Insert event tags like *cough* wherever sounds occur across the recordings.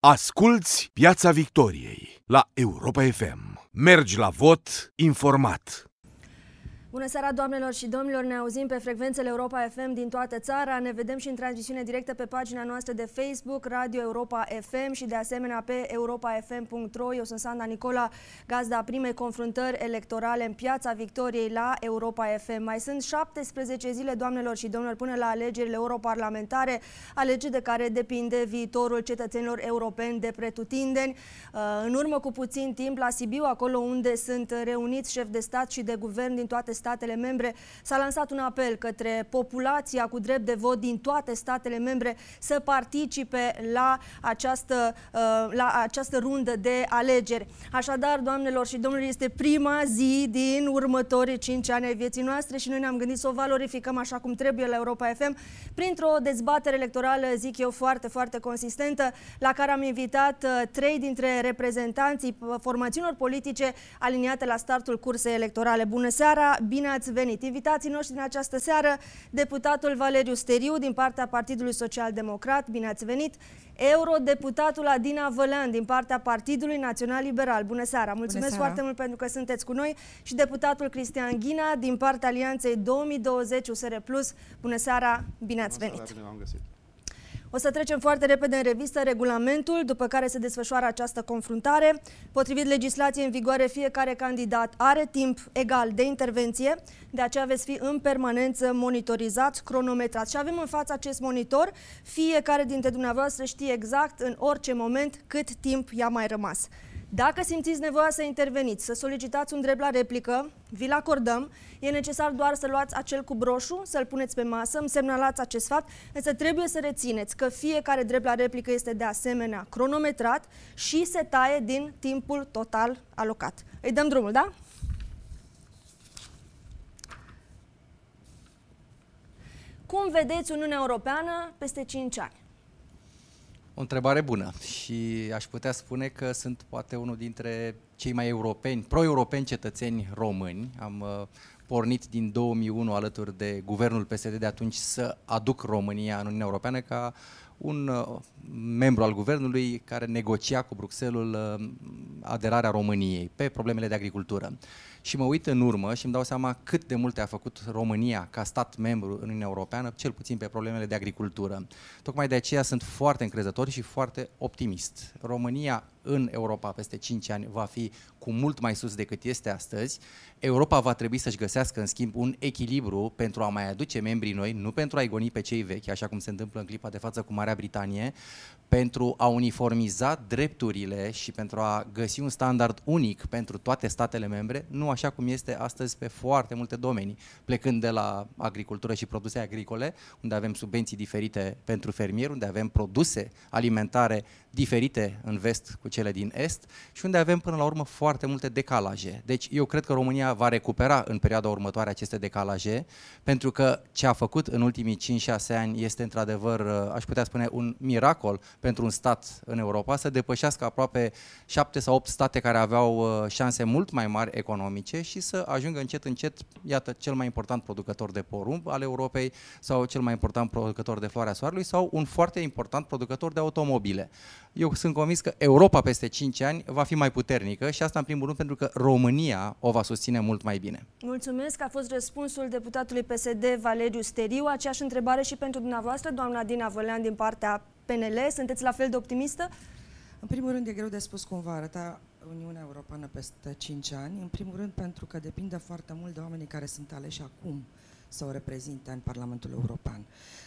Asculți Piața Victoriei la Europa FM. Mergi la vot informat. Bună seara, doamnelor și domnilor! Ne auzim pe frecvențele Europa FM din toată țara. Ne vedem și în transmisiune directă pe pagina noastră de Facebook, Radio Europa FM și de asemenea pe europafm.ro. Eu sunt Sanda Nicola, gazda primei confruntări electorale în Piața Victoriei la Europa FM. Mai sunt 17 zile, doamnelor și domnilor, până la alegerile europarlamentare, alegeri de care depinde viitorul cetățenilor europeni de pretutindeni. Uh, în urmă cu puțin timp, la Sibiu, acolo unde sunt reuniți șefi de stat și de guvern din toate statele membre, s-a lansat un apel către populația cu drept de vot din toate statele membre să participe la această, uh, la această rundă de alegeri. Așadar, doamnelor și domnilor, este prima zi din următorii 5 ani ai vieții noastre și noi ne-am gândit să o valorificăm așa cum trebuie la Europa FM printr-o dezbatere electorală, zic eu, foarte, foarte consistentă, la care am invitat uh, trei dintre reprezentanții uh, formațiunilor politice aliniate la startul cursei electorale. Bună seara! Bine ați venit! Invitații noștri din această seară, deputatul Valeriu Steriu din partea Partidului Social Democrat, bine ați venit! Eurodeputatul Adina Vălean din partea Partidului Național Liberal. Bună seara! Mulțumesc Bună seara. foarte mult pentru că sunteți cu noi și deputatul Cristian Ghina din partea Alianței 2020 USR+. Bună seara! Bine ați venit! Bună seara, bine am găsit! O să trecem foarte repede în revistă regulamentul după care se desfășoară această confruntare. Potrivit legislației în vigoare, fiecare candidat are timp egal de intervenție, de aceea veți fi în permanență monitorizați, cronometrați. Și avem în față acest monitor, fiecare dintre dumneavoastră știe exact în orice moment cât timp i-a mai rămas. Dacă simțiți nevoia să interveniți, să solicitați un drept la replică, vi-l acordăm. E necesar doar să luați acel cu broșu, să-l puneți pe masă, îmi semnalați acest fapt, însă trebuie să rețineți că fiecare drept la replică este de asemenea cronometrat și se taie din timpul total alocat. Îi dăm drumul, da? Cum vedeți Uniunea Europeană peste 5 ani? O întrebare bună și aș putea spune că sunt poate unul dintre cei mai europeni, pro-europeni cetățeni români. Am uh, pornit din 2001 alături de guvernul PSD de atunci să aduc România în Uniunea Europeană ca un uh, membru al guvernului care negocia cu Bruxelles uh, aderarea României pe problemele de agricultură și mă uit în urmă și îmi dau seama cât de multe a făcut România ca stat membru în Uniunea Europeană, cel puțin pe problemele de agricultură. Tocmai de aceea sunt foarte încrezător și foarte optimist. România în Europa peste 5 ani va fi cu mult mai sus decât este astăzi. Europa va trebui să-și găsească, în schimb, un echilibru pentru a mai aduce membrii noi, nu pentru a-i goni pe cei vechi, așa cum se întâmplă în clipa de față cu Marea Britanie, pentru a uniformiza drepturile și pentru a găsi un standard unic pentru toate statele membre, nu așa cum este astăzi pe foarte multe domenii, plecând de la agricultură și produse agricole, unde avem subvenții diferite pentru fermieri, unde avem produse alimentare diferite în vest cu cele din est și unde avem până la urmă foarte multe decalaje. Deci eu cred că România va recupera în perioada următoare aceste decalaje, pentru că ce a făcut în ultimii 5-6 ani este într-adevăr, aș putea spune, un miracol pentru un stat în Europa să depășească aproape 7 sau 8 state care aveau uh, șanse mult mai mari economice și să ajungă încet încet, iată, cel mai important producător de porumb al Europei sau cel mai important producător de floarea soarelui sau un foarte important producător de automobile. Eu sunt convins că Europa peste 5 ani va fi mai puternică și asta în primul rând pentru că România o va susține mult mai bine. Mulțumesc, a fost răspunsul deputatului PSD Valeriu Steriu. Aceeași întrebare și pentru dumneavoastră, doamna Dina Vălean din partea PNL. Sunteți la fel de optimistă? În primul rând e greu de spus cum va arăta Uniunea Europeană peste 5 ani. În primul rând pentru că depinde foarte mult de oamenii care sunt aleși acum să o reprezinte în Parlamentul European.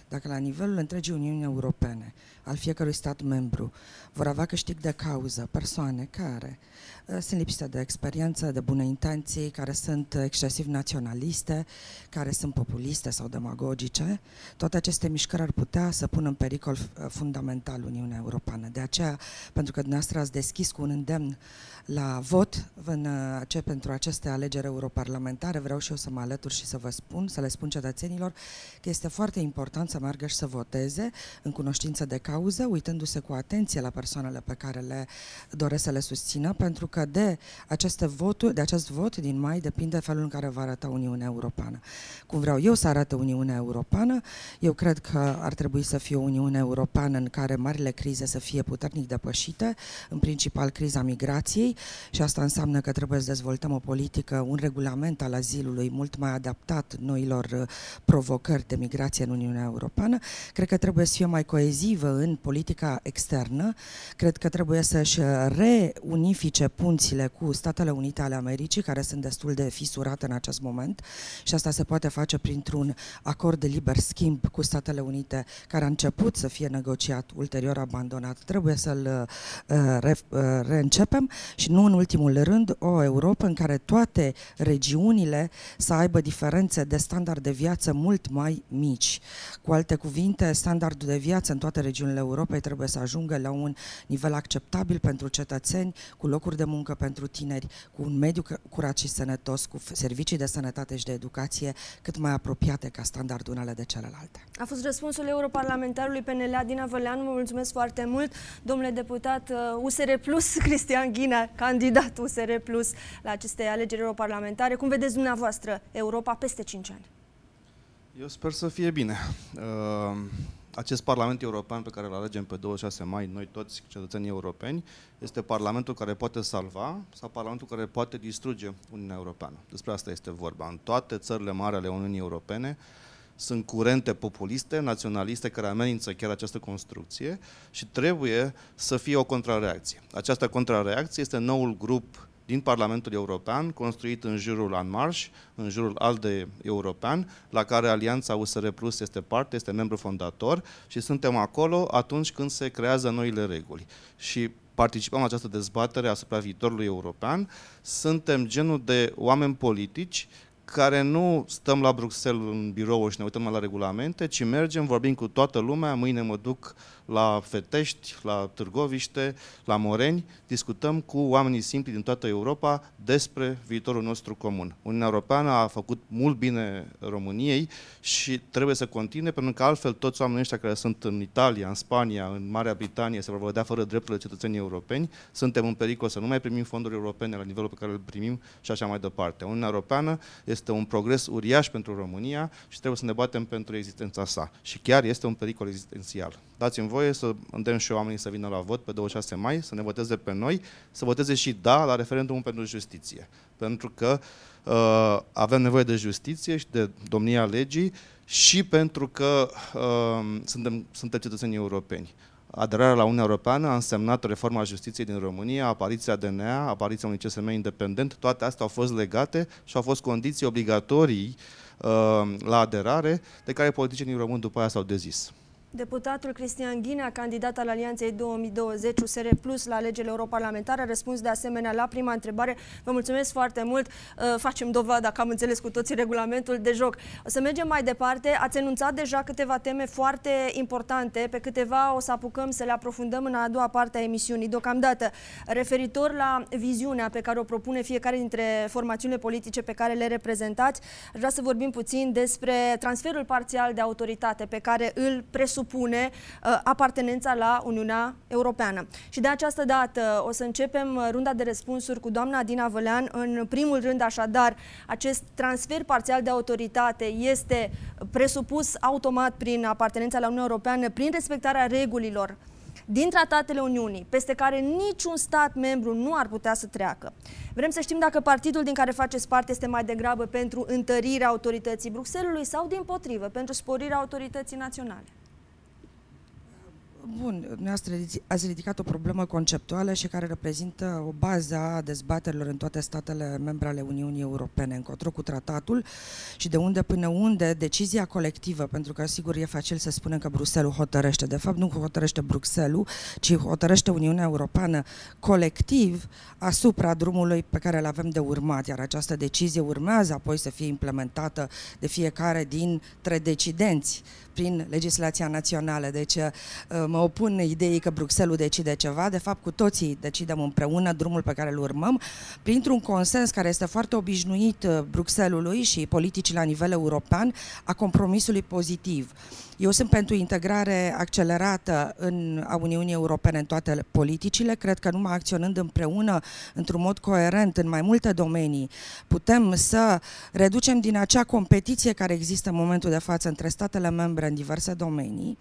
Dacă la nivelul întregii Uniunii Europene, al fiecărui stat membru, vor avea câștig de cauză persoane care uh, sunt lipsite de experiență, de bune intenții, care sunt excesiv naționaliste, care sunt populiste sau demagogice, toate aceste mișcări ar putea să pună în pericol uh, fundamental Uniunea Europeană. De aceea, pentru că dumneavoastră ați deschis cu un îndemn la vot în, uh, ce, pentru aceste alegeri europarlamentare, vreau și eu să mă alătur și să vă spun, să le spun cetățenilor că este foarte important să meargă și să voteze în cunoștință de cauză, uitându-se cu atenție la persoanele pe care le doresc să le susțină, pentru că de, aceste voturi, de acest vot din mai depinde felul în care va arăta Uniunea Europeană. Cum vreau eu să arate Uniunea Europeană, eu cred că ar trebui să fie o Uniune Europeană în care marile crize să fie puternic depășite, în principal criza migrației și asta înseamnă că trebuie să dezvoltăm o politică, un regulament al azilului mult mai adaptat noilor uh, provocări de migrație în Uniunea Europeană. Cred că trebuie să fie mai coezivă în politica externă. Cred că trebuie să-și reunifice punțile cu Statele Unite ale Americii, care sunt destul de fisurate în acest moment și asta se poate face printr-un acord de liber schimb cu Statele Unite, care a început să fie negociat, ulterior abandonat. Trebuie să-l uh, re, uh, reîncepem și nu în ultimul rând o Europa în care toate regiunile să aibă diferențe de standard de viață mult mai mici. Cu alte cuvinte, standardul de viață în toate regiunile Europei trebuie să ajungă la un nivel acceptabil pentru cetățeni, cu locuri de muncă pentru tineri, cu un mediu curat și sănătos, cu servicii de sănătate și de educație cât mai apropiate ca standardul unele de celelalte. A fost răspunsul europarlamentarului PNL Adina Văleanu. Vă mulțumesc foarte mult, domnule deputat USR uh, Plus, *laughs* Cristian Ghinea, candidat USR Plus la aceste alegeri europarlamentare. Cum vedeți dumneavoastră Europa peste 5 ani? Eu sper să fie bine. Uh, acest Parlament European pe care îl alegem pe 26 mai, noi toți cetățenii europeni, este Parlamentul care poate salva sau Parlamentul care poate distruge Uniunea Europeană. Despre asta este vorba. În toate țările mari ale Uniunii Europene sunt curente populiste, naționaliste, care amenință chiar această construcție și trebuie să fie o contrareacție. Această contrareacție este noul grup din Parlamentul European, construit în jurul Anmarș, în jurul ALDE European, la care Alianța USR Plus este parte, este membru fondator și suntem acolo atunci când se creează noile reguli. Și participăm la această dezbatere asupra viitorului european. Suntem genul de oameni politici care nu stăm la Bruxelles în birou și ne uităm la regulamente, ci mergem, vorbim cu toată lumea, mâine mă duc la Fetești, la Târgoviște, la Moreni, discutăm cu oamenii simpli din toată Europa despre viitorul nostru comun. Uniunea Europeană a făcut mult bine României și trebuie să continue, pentru că altfel toți oamenii ăștia care sunt în Italia, în Spania, în Marea Britanie, se vor vedea fără drepturile cetățenii europeni, suntem în pericol să nu mai primim fonduri europene la nivelul pe care îl primim și așa mai departe. Uniunea Europeană este un progres uriaș pentru România și trebuie să ne batem pentru existența sa. Și chiar este un pericol existențial. Dați-mi voie să îndemn și oamenii să vină la vot pe 26 mai, să ne voteze pe noi, să voteze și da la referendumul pentru justiție. Pentru că uh, avem nevoie de justiție și de domnia legii și pentru că uh, suntem, suntem cetățenii europeni. Aderarea la Uniunea Europeană a însemnat reforma justiției din România, apariția DNA, apariția unui CSM independent, toate astea au fost legate și au fost condiții obligatorii uh, la aderare, de care politicienii români după aia s-au dezis. Deputatul Cristian Ghinea, candidat al Alianței 2020 USR Plus la alegerile europarlamentare, a răspuns de asemenea la prima întrebare. Vă mulțumesc foarte mult. Uh, facem dovada că am înțeles cu toții regulamentul de joc. O să mergem mai departe. Ați enunțat deja câteva teme foarte importante. Pe câteva o să apucăm să le aprofundăm în a doua parte a emisiunii. Deocamdată, referitor la viziunea pe care o propune fiecare dintre formațiunile politice pe care le reprezentați, vreau să vorbim puțin despre transferul parțial de autoritate pe care îl presupune presupune uh, apartenența la Uniunea Europeană. Și de această dată o să începem uh, runda de răspunsuri cu doamna Dina Vălean. În primul rând, așadar, acest transfer parțial de autoritate este presupus automat prin apartenența la Uniunea Europeană, prin respectarea regulilor din tratatele Uniunii, peste care niciun stat membru nu ar putea să treacă. Vrem să știm dacă partidul din care faceți parte este mai degrabă pentru întărirea autorității Bruxelului sau, din potrivă, pentru sporirea autorității naționale. Bun, dumneavoastră ați ridicat o problemă conceptuală și care reprezintă o bază a dezbaterilor în toate statele membre ale Uniunii Europene, încotro cu tratatul și de unde până unde decizia colectivă, pentru că sigur e facil să spunem că Bruxelles hotărăște, de fapt nu hotărăște Bruxelles, ci hotărăște Uniunea Europeană colectiv asupra drumului pe care îl avem de urmat, iar această decizie urmează apoi să fie implementată de fiecare dintre decidenți prin legislația națională. Deci uh, mă opun ideii că Bruxelles decide ceva, de fapt cu toții decidem împreună drumul pe care îl urmăm, printr-un consens care este foarte obișnuit uh, Bruxellesului și politicii la nivel european a compromisului pozitiv. Eu sunt pentru integrare accelerată în, a Uniunii Europene în toate politicile. Cred că numai acționând împreună, într-un mod coerent, în mai multe domenii, putem să reducem din acea competiție care există în momentul de față între statele membre în diverse domenii,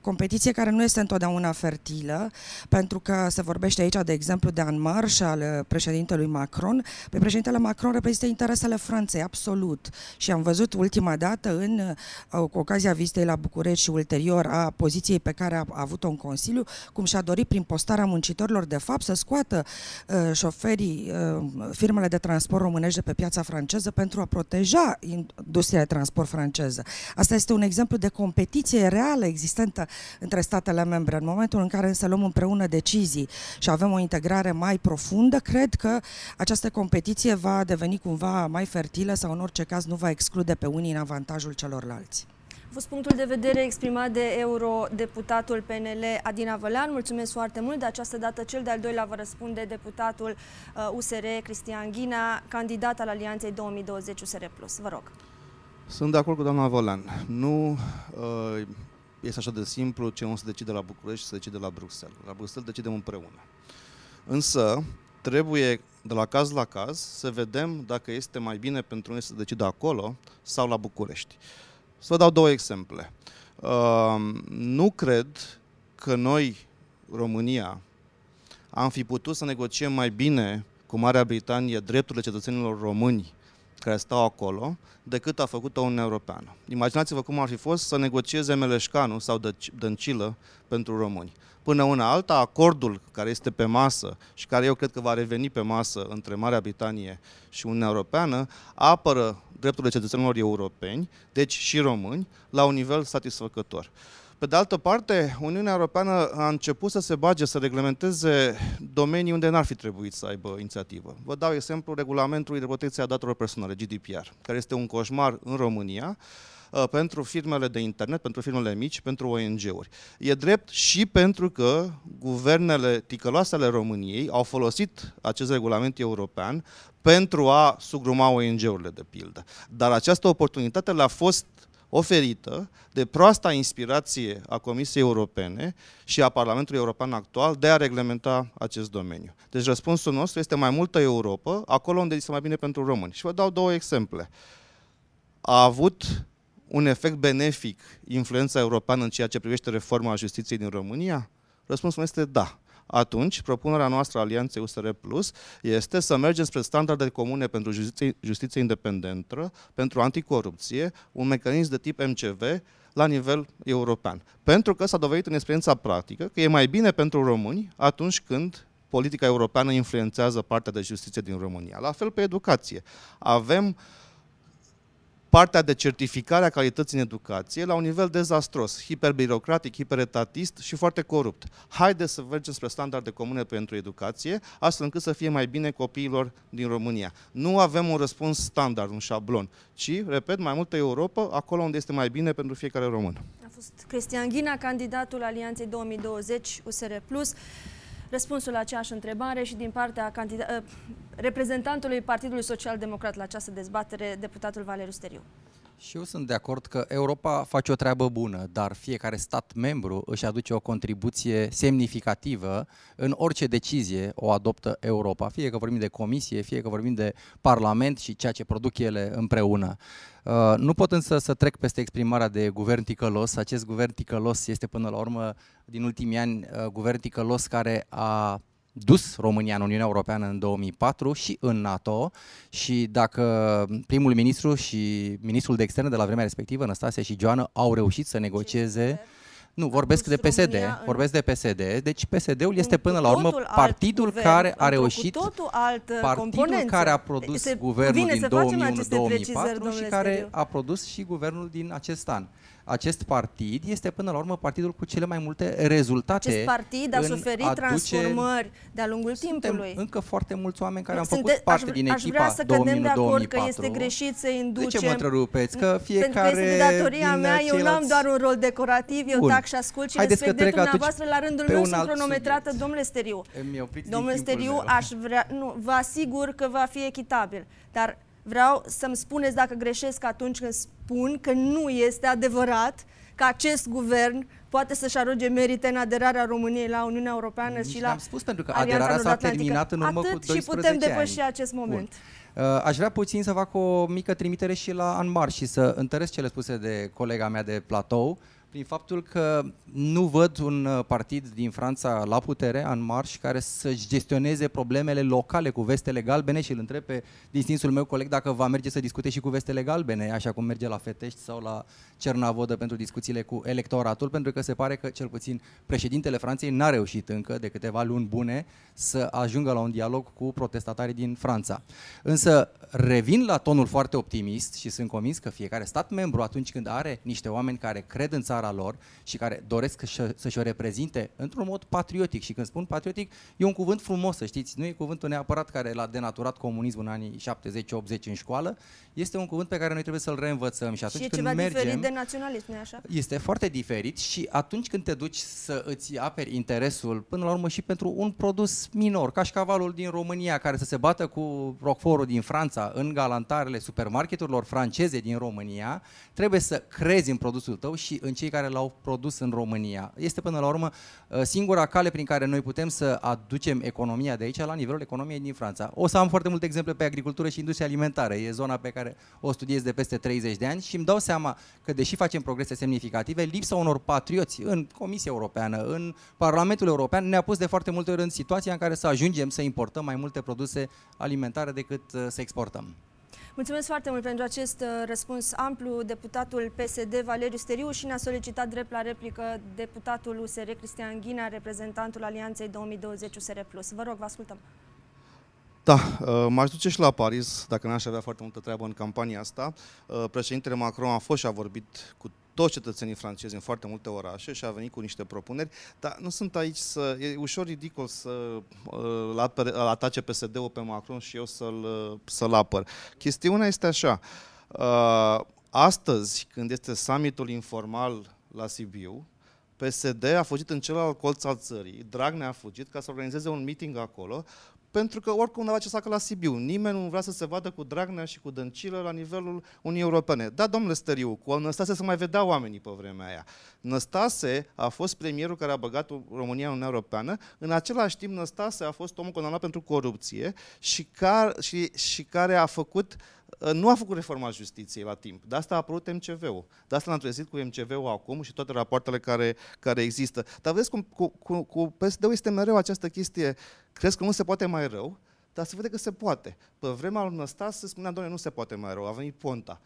competiție care nu este întotdeauna fertilă, pentru că se vorbește aici, de exemplu, de Anmar și al președintelui Macron. Pe președintele Macron reprezintă interesele Franței, absolut. Și am văzut ultima dată, în, cu ocazia vizitei la București, București și ulterior a poziției pe care a avut-o în Consiliu, cum și-a dorit prin postarea muncitorilor de fapt să scoată uh, șoferii, uh, firmele de transport românești de pe piața franceză pentru a proteja industria de transport franceză. Asta este un exemplu de competiție reală existentă între statele membre. În momentul în care însă luăm împreună decizii și avem o integrare mai profundă, cred că această competiție va deveni cumva mai fertilă sau în orice caz nu va exclude pe unii în avantajul celorlalți fost punctul de vedere exprimat de eurodeputatul PNL Adina Vălean. Mulțumesc foarte mult. De această dată cel de-al doilea vă răspunde deputatul USR uh, Cristian Ghina, candidat al Alianței 2020 USR+. Vă rog. Sunt de acord cu doamna Vălean. Nu uh, este așa de simplu ce nu se decide la București se decide la Bruxelles. La Bruxelles decidem împreună. Însă, trebuie de la caz la caz să vedem dacă este mai bine pentru noi să decidă acolo sau la București. Să vă dau două exemple. Uh, nu cred că noi, România, am fi putut să negociem mai bine cu Marea Britanie drepturile cetățenilor români care stau acolo, decât a făcut-o Uniunea Europeană. Imaginați-vă cum ar fi fost să negocieze Meleșcanu sau Dăncilă pentru români. Până una alta, acordul care este pe masă și care eu cred că va reveni pe masă între Marea Britanie și Uniunea Europeană, apără drepturile cetățenilor europeni, deci și români, la un nivel satisfăcător. Pe de altă parte, Uniunea Europeană a început să se bage, să reglementeze domenii unde n-ar fi trebuit să aibă inițiativă. Vă dau exemplu regulamentului de protecție a datelor personale, GDPR, care este un coșmar în România, uh, pentru firmele de internet, pentru firmele mici, pentru ONG-uri. E drept și pentru că guvernele ticăloase ale României au folosit acest regulament european pentru a sugruma ONG-urile, de pildă. Dar această oportunitate le-a fost oferită de proasta inspirație a Comisiei Europene și a Parlamentului European actual de a reglementa acest domeniu. Deci răspunsul nostru este mai multă Europa, acolo unde este mai bine pentru români. Și vă dau două exemple. A avut un efect benefic influența europeană în ceea ce privește reforma justiției din România? Răspunsul este da atunci propunerea noastră a Alianței USR Plus este să mergem spre standarde comune pentru justiție, justiție independentă, pentru anticorupție, un mecanism de tip MCV la nivel european. Pentru că s-a dovedit în experiența practică că e mai bine pentru români atunci când politica europeană influențează partea de justiție din România. La fel pe educație. Avem uh, partea de certificare a calității în educație la un nivel dezastros, hiperbirocratic, hiperetatist și foarte corupt. Haideți să mergem spre standarde comune pentru educație, astfel încât să fie mai bine copiilor din România. Nu avem un răspuns standard, un șablon, ci, repet, mai multă Europa, acolo unde este mai bine pentru fiecare român. A fost Cristian Ghina, candidatul Alianței 2020 USR+. Răspunsul la aceeași întrebare și din partea ă, reprezentantului Partidului Social Democrat la această dezbatere, deputatul Valeriu Steriu. Și eu sunt de acord că Europa face o treabă bună, dar fiecare stat membru își aduce o contribuție semnificativă în orice decizie o adoptă Europa, fie că vorbim de comisie, fie că vorbim de parlament și ceea ce produc ele împreună. Uh, nu pot însă să trec peste exprimarea de guvern ticălos. Acest guvern ticălos este până la urmă, din ultimii ani, uh, guvern ticălos care a dus România în Uniunea Europeană în 2004 și în NATO și dacă primul ministru și ministrul de externe de la vremea respectivă, Năstase și Joana, au reușit să negocieze nu, vorbesc de PSD, vorbesc de PSD. Deci PSD-ul este până la urmă partidul guvern, care a reușit, partidul componență. care a produs Se, guvernul din 2001-2004 și care a produs și guvernul din acest an. Acest partid este până la urmă partidul cu cele mai multe rezultate. Acest partid a în suferit aduce- transformări de-a lungul Suntem timpului. încă foarte mulți oameni care am Sunte- făcut parte aș, din aș echipa vrea să cădem de acord că 2001-2004. este greșit să De inducem... ce mă întrerupeți? Că Pentru că fiecare este de datoria din mea, eu ceilalți- n-am doar un rol decorativ, eu Bun. tac și ascult și Haideți că respect dreptul trec atunci dumneavoastră, la rândul pe meu un sunt alt cronometrată, subiect. domnule Steriu. Îmi opriți din Domnule timpul Steriu, meu. aș vrea, nu, vă asigur că va fi echitabil, dar vreau să-mi spuneți dacă greșesc atunci când spun că nu este adevărat că acest guvern poate să-și aroge merite în aderarea României la Uniunea Europeană Nici și la n-am spus, pentru că Alianța aderarea s-a Nord-Atlantică. terminat în urmă Atât cu 12 și putem ani. depăși acest moment. Bun. Uh, Aș vrea puțin să fac o mică trimitere și la Anmar și să întăresc cele spuse de colega mea de platou, prin faptul că nu văd un uh, partid din Franța la putere, în marș, care să-și gestioneze problemele locale cu vestele galbene și îl întreb pe distinsul meu coleg dacă va merge să discute și cu vestele galbene, așa cum merge la Fetești sau la Cernavodă pentru discuțiile cu electoratul, pentru că se pare că cel puțin președintele Franței n-a reușit încă de câteva luni bune să ajungă la un dialog cu protestatarii din Franța. Însă revin la tonul foarte optimist și sunt convins că fiecare stat membru atunci când are niște oameni care cred în țara lor și care doresc să- să-și o reprezinte într-un mod patriotic. Și când spun patriotic e un cuvânt frumos, să știți, nu e cuvântul neapărat care l-a denaturat comunismul în anii 70-80 în școală, este un cuvânt pe care noi trebuie să-l reînvățăm. Și atunci și e când ceva mergem diferit de naționalism, nu așa? este foarte diferit și atunci când te duci să îți aperi interesul, până la urmă și pentru un produs minor, cașcavalul din România care să se bată cu roquefortul din Franța în galantarele supermarketurilor franceze din România, trebuie să crezi în produsul tău și în cei care l-au produs în România. Este până la urmă uh, singura cale prin care noi putem să aducem economia de aici la nivelul economiei din Franța. O să am foarte multe exemple pe agricultură și industria alimentară. E zona pe care o studiez de peste 30 de ani și îmi dau seama că deși facem progrese semnificative, lipsa unor patrioți în Comisia Europeană, în Parlamentul European, ne-a pus de foarte multe ori în situația în care să ajungem să importăm mai multe produse alimentare decât uh, să exportăm. Mulțumesc foarte mult pentru acest uh, răspuns amplu. Deputatul PSD Valeriu Steriu și ne-a solicitat drept la replică deputatul USR Cristian Ghinea, reprezentantul Alianței 2020 USR+. Vă rog, vă ascultăm. Da, uh, m-aș duce și la Paris, dacă n-aș avea foarte multă treabă în campania asta. Uh, Președintele Macron a fost și a vorbit cu toți cetățenii francezi în foarte multe orașe și a venit cu niște propuneri, dar nu sunt aici să... E ușor ridicol să uh, îl apere- îl atace PSD-ul pe Macron și eu să-l, uh, să-l apăr. Chestiunea este așa. Uh, Astăzi, când este summitul informal la Sibiu, PSD a fugit în celălalt colț al țării, Dragnea a fugit ca să organizeze un meeting acolo, pentru că oricum nu avea ce să facă la Sibiu. Nimeni nu vrea să se vadă cu Dragnea și cu Dăncilă la nivelul Uniunii Europene. Da, domnule Steriu, cu Năstase se mai vedea oamenii pe vremea aia. Năstase a fost premierul care a băgat România în Uniunea Europeană. În același timp, Năstase a fost omul condamnat pentru corupție și care, și, și care a făcut nu a făcut reforma justiției la timp. De asta a apărut MCV-ul. De asta l-am trezit cu MCV-ul acum și toate rapoartele care, care există. Dar vedeți cum cu, cu, cu PSD-ul este mereu această chestie. Crezi că nu se poate mai rău, dar se vede că se poate. Pe vremea lui Năstas se spunea, doamne, nu se poate mai rău. A venit Ponta.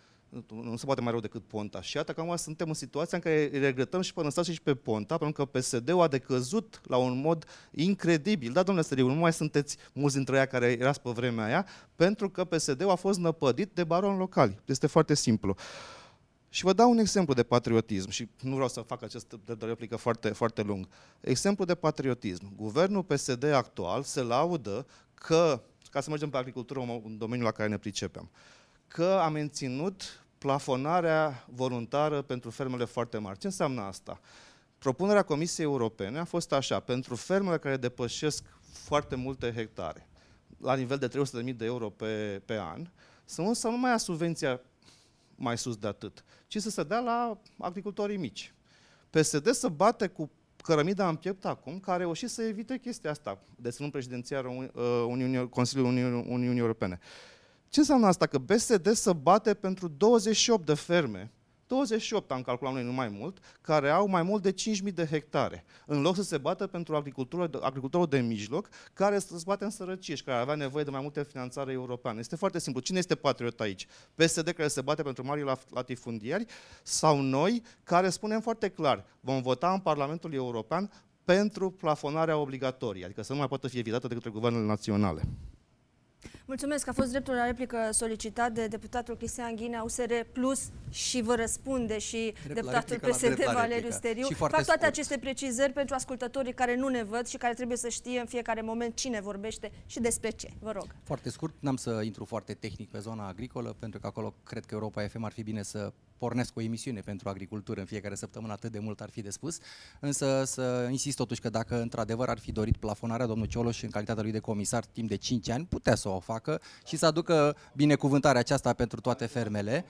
Nu, nu se poate mai rău decât Ponta. Și iată că acum suntem în situația în care îi regretăm și pe Năstase și pe Ponta, pentru că PSD-ul a decăzut la un mod incredibil. Da, domnule Steriu, nu mai sunteți mulți dintre ea care erați pe vremea aia, pentru că PSD-ul a fost năpădit de baroni locali. Este foarte simplu. Și vă dau un exemplu de patriotism și nu vreau să fac acest de, de replică foarte, foarte lung. Exemplu de patriotism. Guvernul PSD actual se laudă că, ca să mergem pe agricultură, un domeniu la care ne pricepem, că a menținut plafonarea voluntară pentru fermele foarte mari. Ce înseamnă asta? Propunerea Comisiei Europene a fost așa, pentru fermele care depășesc foarte multe hectare, la nivel de 300.000 de euro pe, pe an, să nu, să nu mai ia subvenția mai sus de atât, ci să se dea la agricultorii mici. PSD să bate cu cărămida în piept acum, care a reușit să evite chestia asta, deținând președinția Uni- Uniunii, Consiliului Uniunii, Uniunii Europene. Ce înseamnă asta? Că PSD să bate pentru 28 de ferme, 28 am calculat noi, nu mai mult, care au mai mult de 5.000 de hectare, în loc să se bată pentru agricultură, agricultorul de mijloc, care să se bate în sărăcie și care avea nevoie de mai multe finanțare europeană. Este foarte simplu. Cine este patriot aici? PSD care se bate pentru marii latifundiari sau noi care spunem foarte clar, vom vota în Parlamentul European pentru plafonarea obligatorie, adică să nu mai poată fi evitată de către guvernele naționale. Mulțumesc, a fost dreptul la replică solicitat de deputatul Cristian Ghinea, USR Plus și vă răspunde și Drept deputatul replică, PSD Valeriu Valeriu Steriu. Și Fac foarte toate scurt. aceste precizări pentru ascultătorii care nu ne văd și care trebuie să știe în fiecare moment cine vorbește și despre ce. Vă rog. Foarte scurt, n-am să intru foarte tehnic pe zona agricolă, pentru că acolo cred că Europa FM ar fi bine să pornesc o emisiune pentru agricultură în fiecare săptămână, atât de mult ar fi de spus. Însă să insist totuși că dacă într-adevăr ar fi dorit plafonarea, domnul Cioloș, în calitatea lui de comisar timp de 5 ani, putea să o facă și să aducă binecuvântarea aceasta pentru toate fermele.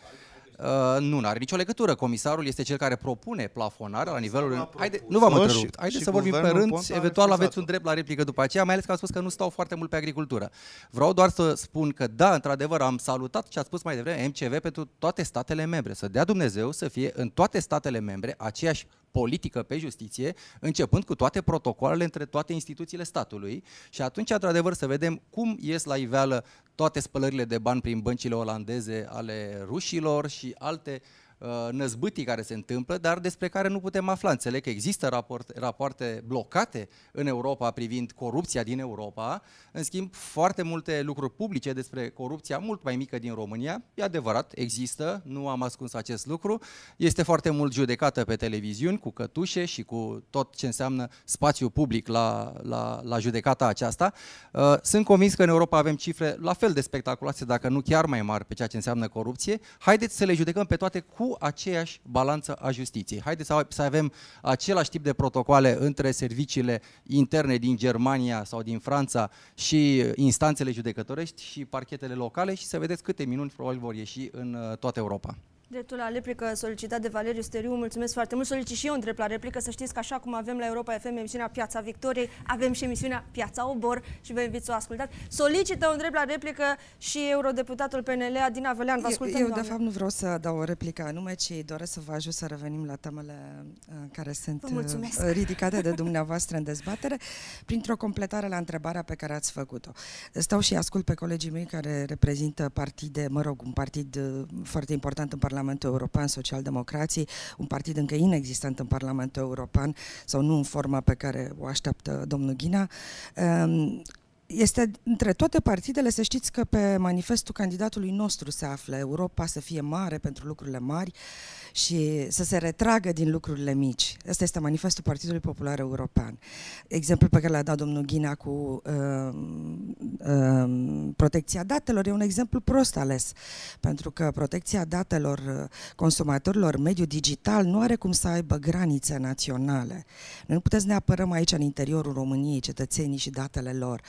Uh, nu are nicio legătură. Comisarul este cel care propune plafonarea la nivelul... l-a Haide, propus nu v-am și- întrerupt. Haideți și să vorbim pe guvernul rând, Ponta a eventual aveți refuzat-o. un drept la replică după aceea, mai ales că am spus că nu stau foarte mult pe agricultură. Vreau doar să spun că da, într-adevăr, am salutat ce a spus mai devreme MCV pentru toate statele membre. Să dea Dumnezeu să fie în toate statele membre aceeași politică pe justiție, începând cu toate protocoalele între toate instituțiile statului și atunci, într-adevăr, să vedem cum ies la iveală toate spălările de bani prin băncile olandeze ale rușilor și alte uh, năzbâtii care se întâmplă, dar despre care nu putem afla. Înțeleg că există raport, rapoarte blocate în Europa privind corupția din Europa, în schimb foarte multe lucruri publice despre corupția mult mai mică din România, e adevărat, există, nu am ascuns acest lucru, este foarte mult judecată pe televiziuni cu cătușe și cu tot ce înseamnă spațiu public la, la, la judecata aceasta. Uh, Sunt convins că în Europa avem cifre la fel de spectaculoase, dacă nu chiar mai mari, pe ceea ce înseamnă corupție. Haideți să le judecăm pe toate cu aceeași balanță a justiției. Haideți să să avem același tip de protocoale între serviciile interne din Germania sau din Franța și instanțele judecătorești și parchetele locale și să vedeți câte minuni probabil vor ieși în uh, toată Europa. Dreptul la replică solicitat de Valeriu Steriu, mulțumesc foarte mult. Solicit și eu un drept la replică, să știți că așa cum avem la Europa FM emisiunea Piața Victoriei, avem și emisiunea Piața Obor și vă invit să o ascultați. Solicită un drept la replică și eurodeputatul PNL, Adina Vălean. Vă ascultăm, eu, eu de doamnă. fapt, nu vreau să dau o replică anume, ci doresc să vă ajut să revenim la temele uh, care sunt Vă mulțumesc. uh, *laughs* ridicate de dumneavoastră în dezbatere, printr-o completare la întrebarea pe care ați făcut-o. Stau și ascult pe colegii mei care reprezintă partide, mă rog, un partid uh, foarte important în Parlamentul European, Socialdemocrații, un partid încă inexistent în Parlamentul European, sau nu în forma pe care o așteaptă domnul Ghina. Um, este între toate partidele, să știți că pe manifestul candidatului nostru se află Europa să fie mare pentru lucrurile mari și să se retragă din lucrurile mici. Asta este manifestul Partidului Popular European. Exemplul pe care l-a dat domnul Ghina cu uh, uh, protecția datelor e un exemplu prost ales, pentru că protecția datelor uh, consumatorilor, mediul digital, nu are cum să aibă granițe naționale. Noi nu putem să ne apărăm aici în interiorul României cetățenii și datele lor,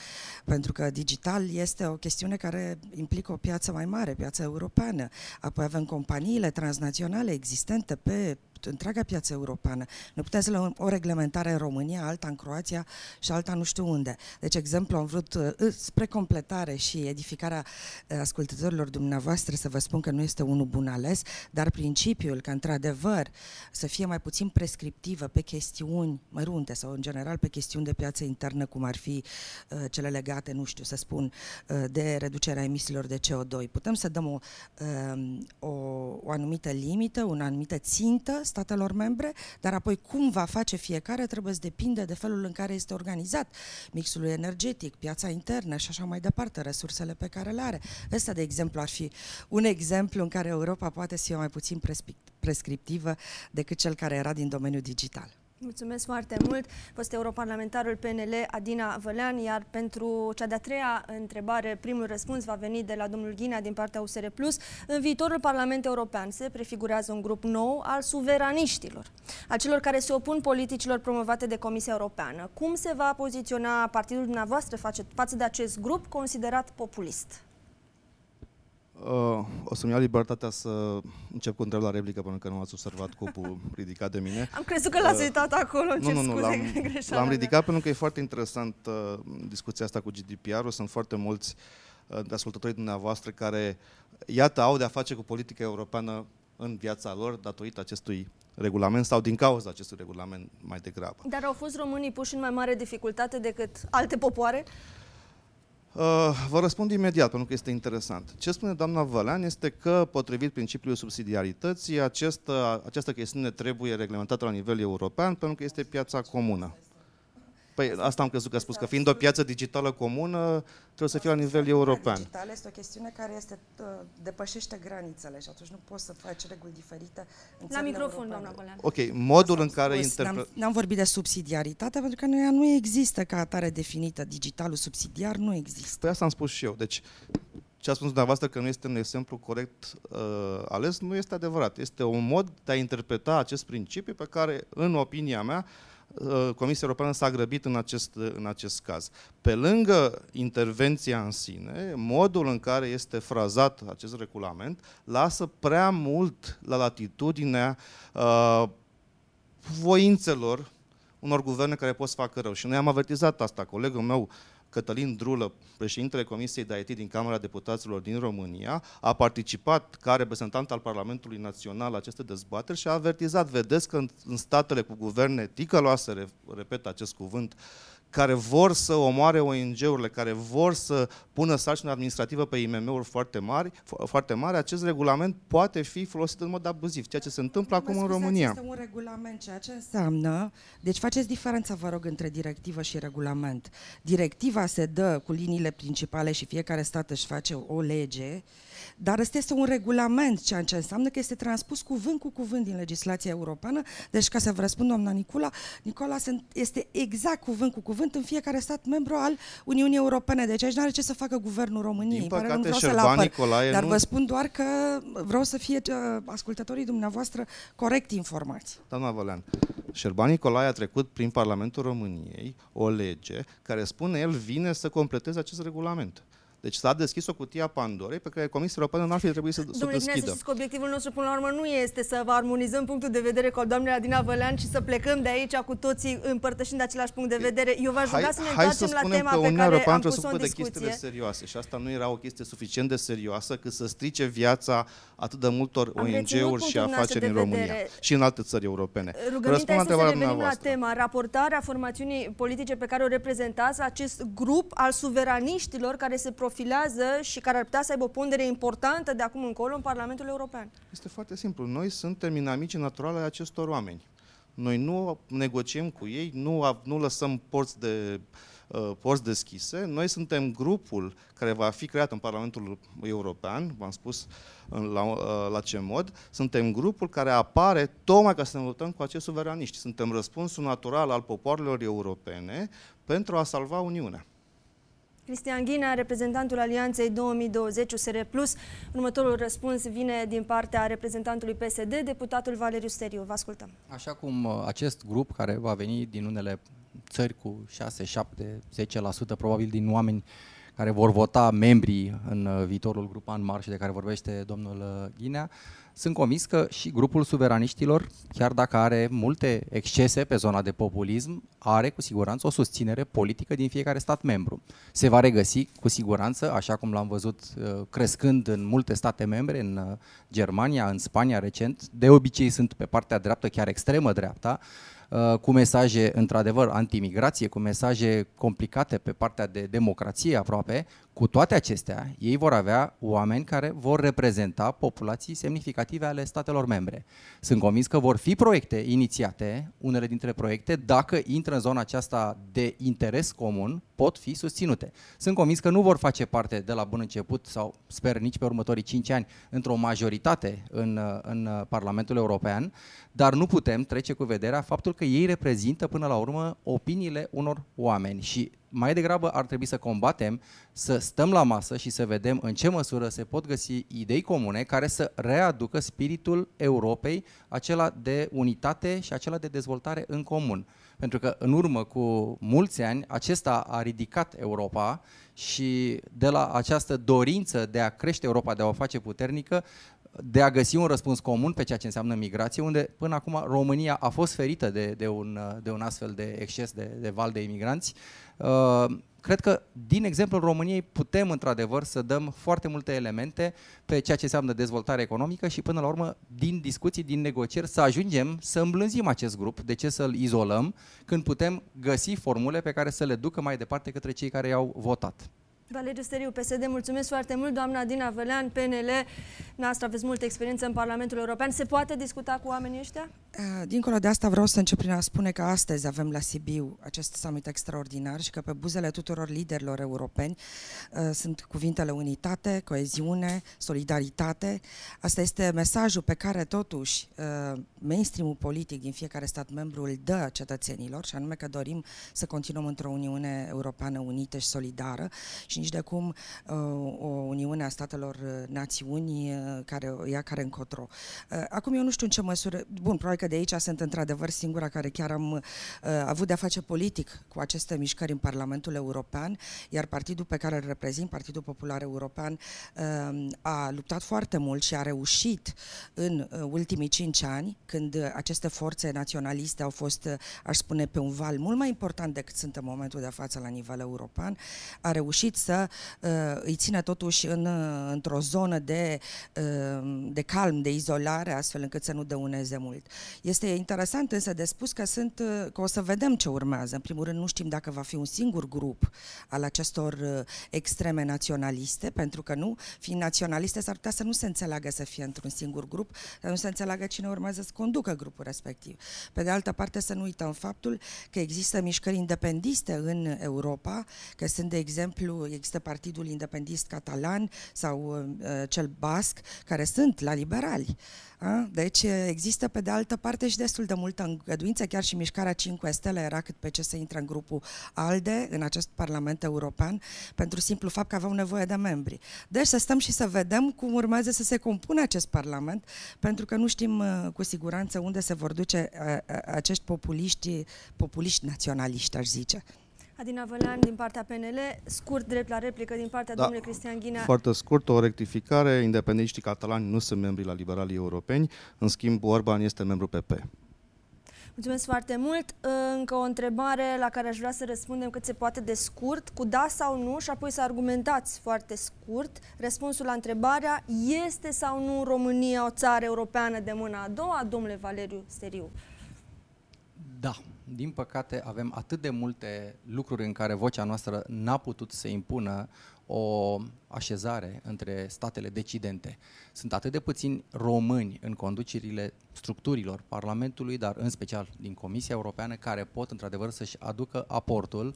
pentru că digital este o chestiune care implică o piață mai mare, piața europeană. Apoi avem companiile transnaționale existente pe întreaga piață europeană. Nu putem să luăm o reglementare în România, alta în Croația și alta nu știu unde. Deci, exemplu, am vrut uh, spre completare și edificarea uh, ascultătorilor dumneavoastră să vă spun că nu este unul bun ales, dar principiul că, într-adevăr, să fie mai puțin prescriptivă pe chestiuni mărunte sau, în general, pe chestiuni de piață internă, cum ar fi uh, cele legate, nu știu, să spun, uh, de reducerea emisiilor de CO2. Putem să dăm o, uh, o, o anumită limită, o anumită țintă statelor membre, dar apoi cum va face fiecare trebuie să depinde de felul în care este organizat mixul energetic, piața internă și așa mai departe, resursele pe care le are. Ăsta, de exemplu, ar fi un exemplu în care Europa poate să fie mai puțin prescrip- prescriptivă decât cel care era din domeniul digital. Mulțumesc foarte mult. Fost europarlamentarul PNL Adina Vălean, iar pentru cea de-a treia întrebare, primul răspuns va veni de la domnul Ghinea din partea USR+. În viitorul Parlament European se prefigurează un grup nou al suveraniștilor, a celor care se opun politicilor promovate de Comisia Europeană. Cum se va poziționa partidul dumneavoastră face- față de acest grup considerat populist? Uh, o să-mi iau libertatea să încep cu întrebarea la replică, pentru că nu ați observat cupul *laughs* ridicat de mine. Am crezut că l-ați Uh, uitat acolo, îmi Nu, cer nu, nu, scuze, l-am, *laughs* greșeala l-am mea. ridicat pentru că e foarte interesant uh, discuția asta cu GDPR-ul. Sunt foarte mulți uh, de ascultătorii dumneavoastră care, iată, au de-a face cu politica europeană în viața lor datorită acestui regulament sau din cauza acestui regulament mai degrabă. Dar au fost românii puși în mai mare dificultate decât alte popoare? Uh, vă răspund imediat, pentru că este interesant. Ce spune doamna Vălean este că, potrivit principiului subsidiarității, această, această chestiune trebuie reglementată la nivel european, pentru că este piața comună. Păi asta am crezut că a spus, că fiind o piață digitală comună, trebuie să fie la nivel european. Digital este o chestiune care este, uh, depășește granițele și atunci nu poți să faci reguli diferite în La țările microfon, europene. doamna Golean. Ok, modul în Asta am care spus, interpre... N-am, n-am vorbit de subsidiaritate pentru că nu, ea nu există ca atare definită. Digitalul subsidiar nu există. Păi asta am spus și eu. Deci, ce a spus dumneavoastră că nu este un exemplu corect uh, ales, nu este adevărat. Este un mod de a interpreta acest principiu pe care, în opinia mea, uh, Comisia Europeană s-a grăbit în acest, în acest caz. Pe lângă intervenția în sine, modul în care este frazat acest regulament lasă prea mult la latitudinea uh, voințelor unor guverne care pot să facă rău. Și noi am avertizat asta. Colegul meu, Cătălin Drulă, președintele Comisiei de IT din Camera Deputaților din România, a participat ca reprezentant al Parlamentului Național la aceste dezbateri și a avertizat, vedeți că în, în statele cu guverne ticăloase, re, repet acest cuvânt, care vor să omoare ONG-urile, care vor să pună sarcină administrativă pe IMM-uri foarte mari, fo- foarte mari, acest regulament poate fi folosit în mod abuziv, ceea ce se întâmplă acum Mă în scuzați, România. Este un regulament, ceea ce înseamnă... Deci faceți diferența, vă rog, între directivă și regulament. Directiva se dă cu liniile principale și fiecare stat își face o lege, dar ăsta este un regulament, ceea ce înseamnă că este transpus cuvânt cu cuvânt din legislația europeană. Deci, ca să vă răspund, doamna Nicola, Nicola sunt- este exact cuvânt cu cuvânt în fiecare stat membru al Uniunii Europene. Deci aici nu are ce să facă guvernul României. Din Pare rău, nu păcate, vreau să-l Șerban apăr, Nicolae dar nu- vă spun doar că vreau să fie uh, ascultătorii dumneavoastră corect informați. Doamna Vălean, Șerban Nicolae a trecut prin Parlamentul României o lege care spune el vine să completeze acest regulament. Deci s-a deschis o cutie a Pandorei pe care Comisia Europeană n-ar fi trebuit să, să o Domnule Zinea, să deschidă. știți că obiectivul nostru până la urmă nu este să vă armonizăm punctul de vedere cu al doamnei Adina Vălean și să plecăm de aici cu toții împărtășind același punct de vedere. Eu v-aș ruga să ne hai să întoarcem la spunem tema că pe Uniunea care Europeană am trebuie să pus-o în ocupe de chestiile discuție. serioase și asta nu era o chestie suficient de serioasă cât să strice viața atât de multor Am reținut ONG-uri și punctul dumneavoastră afaceri în de România vedere. și în alte țări europene. Rugămintea Răspund la este să întrebarea revenim la dumneavoastră. tema, raportarea formațiunii politice pe care o reprezentați, acest grup al suveraniștilor care se profilează și care ar putea să aibă o pondere importantă de acum încolo în Parlamentul European. Este foarte simplu. Noi suntem inamicii naturale ai acestor oameni. Noi nu negociem cu ei, nu, av- nu lăsăm porți, de, uh, porți deschise. Noi suntem grupul care va fi creat în Parlamentul European, v-am spus în- la, uh, la ce mod. Suntem grupul care apare tocmai ca să ne luptăm cu acești suveraniști. Suntem răspunsul natural al popoarelor europene pentru a salva Uniunea. Cristian Ghinea, reprezentantul Alianței 2020 USR+. Următorul răspuns vine din partea reprezentantului PSD, deputatul Valeriu Steriu. Vă ascultăm. Așa cum uh, acest grup care va veni din unele țări cu 6, 7, 10% probabil din oameni care vor vota membrii în uh, viitorul grup în marș de care vorbește domnul uh, Ghinea, sunt convins că și grupul suveraniștilor, chiar dacă are multe excese pe zona de populism, are cu siguranță o susținere politică din fiecare stat membru. Se va regăsi cu siguranță, așa cum l-am văzut uh, crescând în multe state membre, în uh, Germania, în Spania recent, de obicei sunt pe partea dreaptă, chiar extremă dreapta, uh, cu mesaje într-adevăr antimigrație, cu mesaje complicate pe partea de democrație aproape, cu toate acestea, ei vor avea oameni care vor reprezenta populații semnificative ale statelor membre. Sunt convins că vor fi proiecte inițiate, unele dintre proiecte, dacă intră în zona aceasta de interes comun, pot fi susținute. Sunt convins că nu vor face parte de la bun început sau sper nici pe următorii 5 ani într-o majoritate în, în Parlamentul European, dar nu putem trece cu vederea faptul că ei reprezintă până la urmă opiniile unor oameni și mai degrabă ar trebui să combatem, să stăm la masă și să vedem în ce măsură se pot găsi idei comune care să readucă spiritul Europei, acela de unitate și acela de dezvoltare în comun. Pentru că în urmă cu mulți ani acesta a ridicat Europa și de la această dorință de a crește Europa, de a o face puternică, de a găsi un răspuns comun pe ceea ce înseamnă migrație, unde până acum România a fost ferită de, de, un, de un astfel de exces de, de val de imigranți. Uh, cred că din exemplul României putem într-adevăr să dăm foarte multe elemente pe ceea ce înseamnă dezvoltare economică și până la urmă din discuții, din negocieri să ajungem să îmblânzim acest grup. De ce să-l izolăm când putem găsi formule pe care să le ducă mai departe către cei care i-au votat? Valeriu Steriu, PSD, mulțumesc foarte mult. Doamna Dina Vălean, PNL, noastră aveți multă experiență în Parlamentul European. Se poate discuta cu oamenii ăștia? Uh, dincolo de asta vreau să încep prin a spune că astăzi avem la Sibiu acest summit extraordinar și că pe buzele tuturor liderilor europeni uh, sunt cuvintele unitate, coeziune, solidaritate. Asta este mesajul pe care totuși uh, mainstream-ul politic din fiecare stat membru îl dă cetățenilor și anume că dorim să continuăm într-o Uniune Europeană unită și solidară și nici de cum o Uniune a statelor națiuni care ia care încotro. Acum eu nu știu în ce măsură, bun, probabil că de aici sunt într-adevăr singura care chiar am uh, avut de-a face politic cu aceste mișcări în Parlamentul European, iar partidul pe care îl reprezint, Partidul Popular European, uh, a luptat foarte mult și a reușit în uh, ultimii cinci ani, când aceste forțe naționaliste au fost, uh, aș spune, pe un val mult mai important decât sunt în momentul de față la nivel european, a reușit să uh, îi țină totuși în, uh, într-o zonă de, uh, de calm, de izolare, astfel încât să nu dăuneze mult. Este interesant însă de spus că, sunt, uh, că o să vedem ce urmează. În primul rând nu știm dacă va fi un singur grup al acestor uh, extreme naționaliste, pentru că nu, fiind naționaliste, s-ar putea să nu se înțeleagă să fie într-un singur grup, să nu se înțeleagă cine urmează să conducă grupul respectiv. Pe de altă parte să nu uităm faptul că există mișcări independiste în Europa, că sunt de exemplu, există Partidul Independist Catalan sau uh, cel basc, care sunt la liberali. A? Deci există pe de altă parte și destul de multă îngăduință, chiar și mișcarea 5 stele era cât pe ce să intre în grupul ALDE, în acest Parlament European, pentru simplu fapt că aveau nevoie de membri. Deci să stăm și să vedem cum urmează să se compune acest Parlament, pentru că nu știm uh, cu siguranță unde se vor duce uh, uh, acești populiști, populiști naționaliști, aș zice. Adina Vălean din partea PNL, scurt drept la replică din partea da, domnului Cristian Ghinea. Foarte scurt, o rectificare, independențiștii catalani nu sunt membri la liberalii europeni, în schimb Orban este membru PP. Mulțumesc foarte mult. Încă o întrebare la care aș vrea să răspundem cât se poate de scurt, cu da sau nu și apoi să argumentați foarte scurt. Răspunsul la întrebarea, este sau nu România o țară europeană de mâna a doua, domnule Valeriu Steriu? Da din păcate, avem atât de multe lucruri în care vocea noastră n-a putut să impună o așezare între statele decidente. Sunt atât de puțini români în conducerile structurilor Parlamentului, dar în special din Comisia Europeană, care pot într-adevăr să-și aducă aportul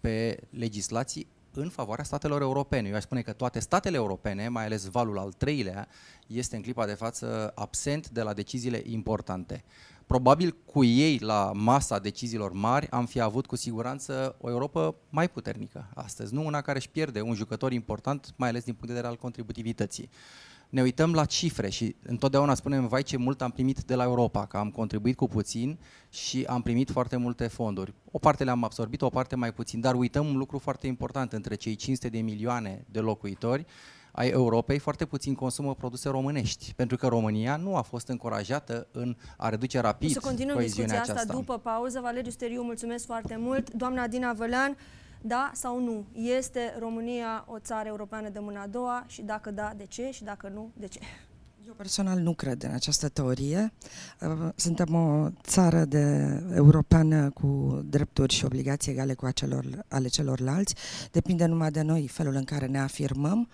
pe legislații în favoarea statelor europene. Eu aș spune că toate statele europene, mai ales valul al treilea, este în clipa de față absent de la deciziile importante probabil cu ei la masa deciziilor mari am fi avut cu siguranță o Europa mai puternică astăzi, nu una care își pierde un jucător important, mai ales din punct de vedere al contributivității. Ne uităm la cifre și întotdeauna spunem, vai ce mult am primit de la Europa, că am contribuit cu puțin și am primit foarte multe fonduri. O parte le-am absorbit, o parte mai puțin, dar uităm un lucru foarte important între cei 500 de milioane de locuitori, ai Europei foarte puțin consumă produse românești, pentru că România nu a fost încurajată în a reduce rapid o să continuăm discuția asta aceasta. după pauză. Valeriu Steriu, mulțumesc foarte mult. Doamna Dina Vălean, da sau nu? Este România o țară europeană de mâna a doua și dacă da, de ce? Și dacă nu, de ce? Eu personal nu cred în această teorie. Uh, suntem o țară de europeană cu drepturi și obligații egale cu acelor, ale celorlalți. Depinde numai de noi felul în care ne afirmăm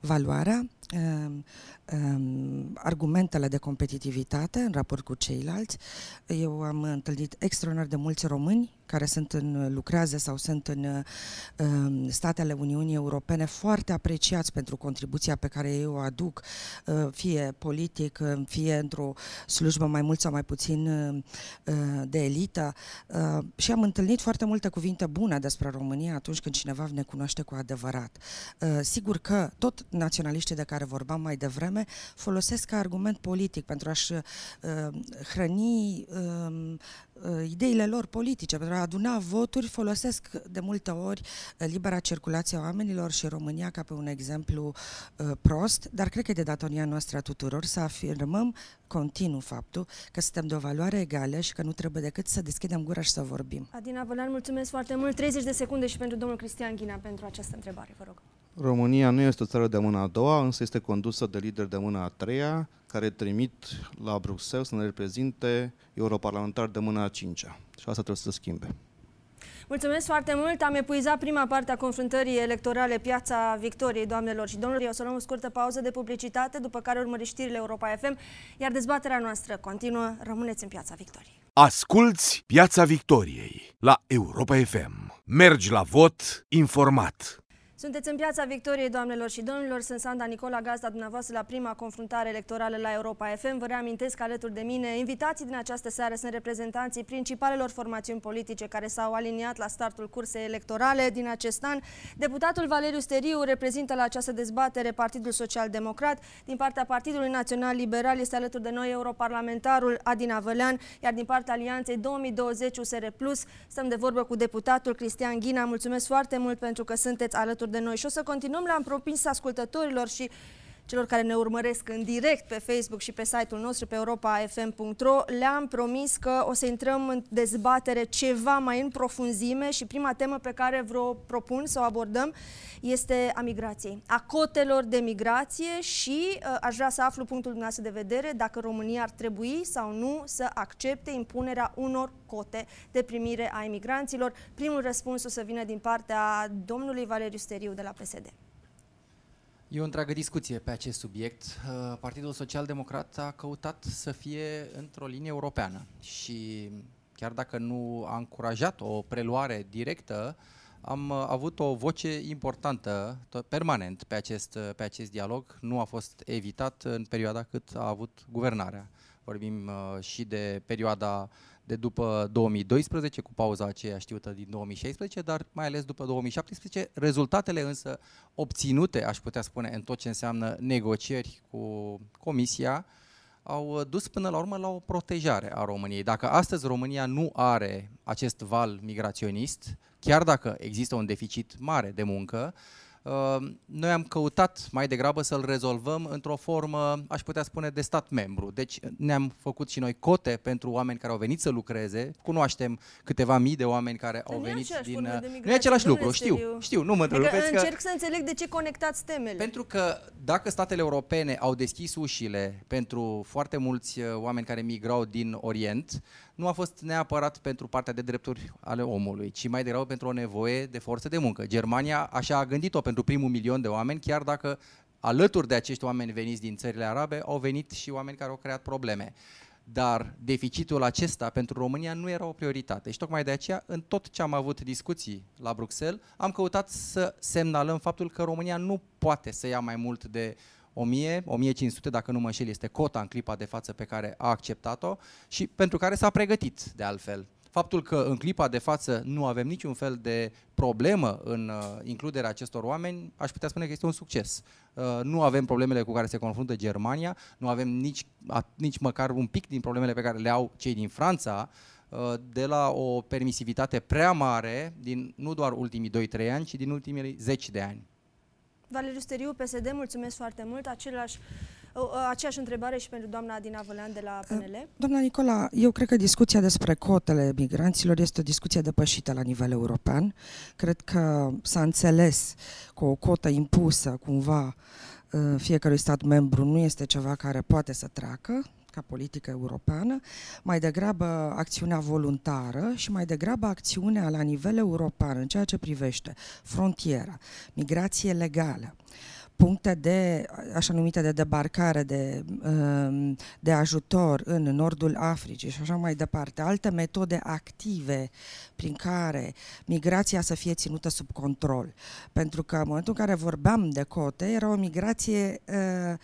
valoarea, um, um, argumentele de competitivitate în raport cu ceilalți. Eu am întâlnit extraordinar de mulți români care sunt în, lucrează sau sunt în uh, statele Uniunii Europene foarte apreciați pentru contribuția pe care ei o aduc, uh, fie politic, uh, fie într-o slujbă mai mult sau mai puțin uh, de elită. Uh, și am întâlnit foarte multe cuvinte bune despre România atunci când cineva ne cunoaște cu adevărat. Uh, sigur că tot naționaliștii de care vorbeam mai devreme folosesc ca argument politic pentru a-și uh, hrăni uh, uh, ideile lor politice, pentru a aduna voturi, folosesc de multe ori uh, libera circulație a oamenilor și România ca pe un exemplu uh, prost, dar cred că e de datoria noastră a tuturor să afirmăm continuu faptul că suntem de o valoare egală și că nu trebuie decât să deschidem gura și să vorbim. Adina Vălean, mulțumesc foarte mult. 30 de secunde și pentru domnul Cristian Ghina pentru această întrebare, vă rog. România nu este o țară de mână a doua, însă este condusă de lideri de mână a treia, care trimit la Bruxelles să ne reprezinte europarlamentari de mâna a cincea. Și asta trebuie să se schimbe. Mulțumesc foarte mult. Am epuizat prima parte a confruntării electorale Piața Victoriei, doamnelor și domnilor. O să luăm o scurtă pauză de publicitate, după care urmări știrile Europa FM, iar dezbaterea noastră continuă. Rămâneți în Piața Victoriei. Asculți Piața Victoriei la Europa FM. Mergi la vot informat. Sunteți în Piața Victoriei, doamnelor și domnilor. Sunt Sanda Nicola, gazda dumneavoastră la prima confruntare electorală la Europa FM. Vă reamintesc că alături de mine, invitații din această seară sunt reprezentanții principalelor formațiuni politice care s-au aliniat la startul cursei electorale din acest an. Deputatul Valeriu Steriu reprezintă la această dezbatere Partidul Social Democrat. Din partea Partidului Național Liberal este alături de noi europarlamentarul Adina Vălean, iar din partea Alianței 2020 USR Plus stăm de vorbă cu deputatul Cristian Ghina. Mulțumesc foarte mult pentru că sunteți alături alături de noi. Și o să continuăm, le-am propus ascultătorilor și celor care ne urmăresc în direct pe Facebook și pe site-ul nostru, pe europafm.ro, le-am promis că o să intrăm în dezbatere ceva mai în profunzime și prima temă pe care vreau propun să o abordăm este a migrației, a cotelor de migrație și uh, aș vrea să aflu punctul dumneavoastră de vedere dacă România ar trebui sau nu să accepte impunerea unor cote de primire a imigranților. Primul răspuns o să vină din partea domnului Valeriu Steriu de la PSD. E o întreagă discuție pe acest subiect. Uh, Partidul Social Democrat a căutat să fie într-o linie europeană și chiar dacă nu a încurajat o preluare directă, am uh, avut o voce importantă, permanent, pe acest, uh, pe acest dialog. Nu a fost evitat în perioada cât a avut guvernarea. Vorbim și de perioada de după 2012, cu pauza aceea știută din 2016, dar mai ales după 2017. Rezultatele însă obținute, aș putea spune, în tot ce înseamnă negocieri cu Comisia, au dus până la urmă la o protejare a României. Dacă astăzi România nu are acest val migraționist, chiar dacă există un deficit mare de muncă, Ehm, noi am căutat mai degrabă să-l rezolvăm într-o formă, aș putea spune, de stat membru. Deci ne-am făcut și noi cote pentru oameni care au venit să lucreze. Cunoaștem câteva mii de oameni care au venit din... Nu e același lucru, știu, știu, nu mă adică încerc că... să înțeleg de ce conectați temele. Pentru că dacă statele europene au deschis ușile pentru foarte mulți uh, oameni care migrau din Orient, nu a fost neapărat pentru partea de drepturi ale omului, ci mai degrabă pentru o nevoie de forță de muncă. Germania așa a gândit-o pentru primul milion de oameni, chiar dacă alături de acești oameni veniți din țările arabe au venit și oameni care au creat probleme. Dar deficitul acesta pentru România nu era o prioritate și tocmai de aceea, în tot ce am avut discuții la Bruxelles, am căutat să semnalăm faptul că România nu poate să ia mai mult de 1000, 1500, dacă nu mă înșel, este cota în clipa de față pe care a acceptat-o și pentru care s-a pregătit de altfel. Faptul că în clipa de față nu avem niciun fel de problemă în uh, includerea acestor oameni, aș putea spune că este un succes. Uh, nu avem problemele cu care se confruntă Germania, nu avem nici, a, nici măcar un pic din problemele pe care le au cei din Franța, uh, de la o permisivitate prea mare din nu doar ultimii 2-3 ani, ci din ultimii 10 de ani. Valeriu Steriu, PSD, mulțumesc foarte mult. Același, aceeași întrebare și pentru doamna Adina Vălean de la PNL. Doamna Nicola, eu cred că discuția despre cotele migranților este o discuție depășită la nivel european. Cred că s-a înțeles că o cotă impusă cumva fiecărui stat membru nu este ceva care poate să treacă, ca politică europeană, mai degrabă acțiunea voluntară și mai degrabă acțiunea la nivel european în ceea ce privește frontiera, migrație legală, puncte de, așa numite de debarcare, de, um, de ajutor în nordul Africii și așa mai departe, alte metode active prin care migrația să fie ținută sub control. Pentru că în momentul în care vorbeam de cote, era o migrație uh,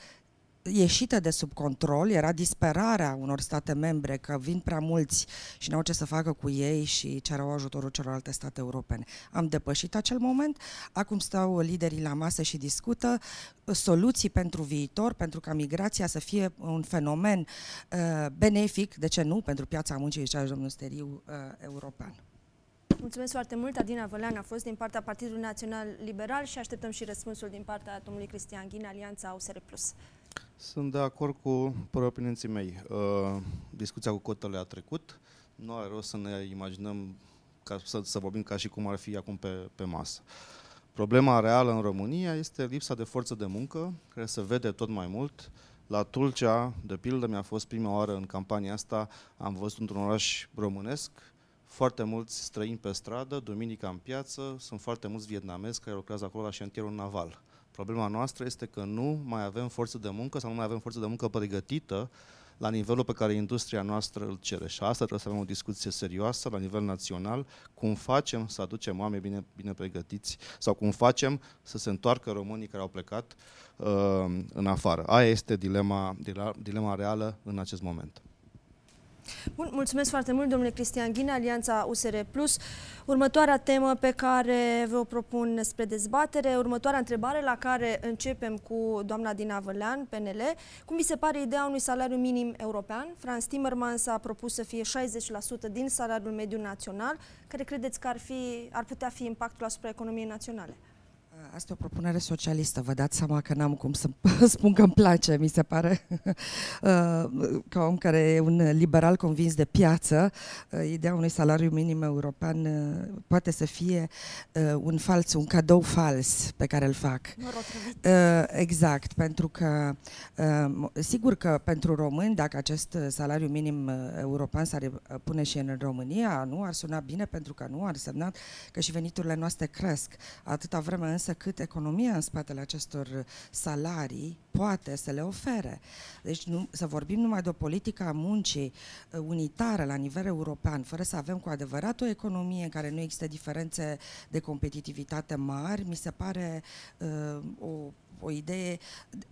ieșită de sub control, era disperarea unor state membre că vin prea mulți și nu au ce să facă cu ei și cerau ajutorul celorlalte state europene. Am depășit acel moment, acum stau liderii la masă și discută soluții pentru viitor, pentru ca migrația să fie un fenomen uh, benefic, de ce nu, pentru piața muncii, zicea domnul Steriu, uh, european. Mulțumesc foarte mult. Adina Vălean a fost din partea Partidului Național Liberal și așteptăm și răspunsul din partea domnului Cristian Ghin, Alianța USR+. Sunt de acord cu păropinenții mei. Uh, discuția cu cotele a trecut. Nu are rost să ne imaginăm ca să, să vorbim ca și cum ar fi acum pe, pe masă. Problema reală în România este lipsa de forță de muncă, care se vede tot mai mult. La Tulcea, de pildă, mi-a fost prima oară în campania asta, am văzut într-un oraș românesc foarte mulți străini pe stradă, duminica în piață, sunt foarte mulți vietnamezi care lucrează acolo la șantierul naval. Problema noastră este că nu mai avem forță de muncă sau nu mai avem forță de muncă pregătită la nivelul pe care industria noastră îl cere. Și asta trebuie să avem o discuție serioasă la nivel național, cum facem să aducem oameni bine, bine pregătiți sau cum facem să se întoarcă românii care au plecat uh, în afară. Aia este dilema, dilema reală în acest moment. Bun, mulțumesc foarte mult, domnule Cristian Ghine, Alianța USR+. Următoarea temă pe care vă o propun spre dezbatere, următoarea întrebare la care începem cu doamna Dina Vălean, PNL. Cum vi se pare ideea unui salariu minim european? Franz Timmermans a propus să fie 60% din salariul mediu național. Care credeți că ar, fi, ar putea fi impactul asupra economiei naționale? Asta e o propunere socialistă, vă dați seama că n-am cum să *laughs* spun că îmi place, mi se pare. *laughs* Uh, ca om care e un liberal convins de piață, uh, ideea unui salariu minim european uh, poate să fie un fals, un cadou fals pe care îl fac. Exact, pentru că sigur că pentru români, dacă acest salariu minim european s-ar pune și în România, nu ar suna bine pentru că nu ar semna că și veniturile noastre cresc. Atâta vreme însă cât economia în spatele acestor salarii poate să le ofere. Deci nu, să vorbim numai de o politică a muncii uh, unitară la nivel european, fără să avem cu adevărat o economie în care nu există diferențe de competitivitate mari, mi se pare uh, o o idee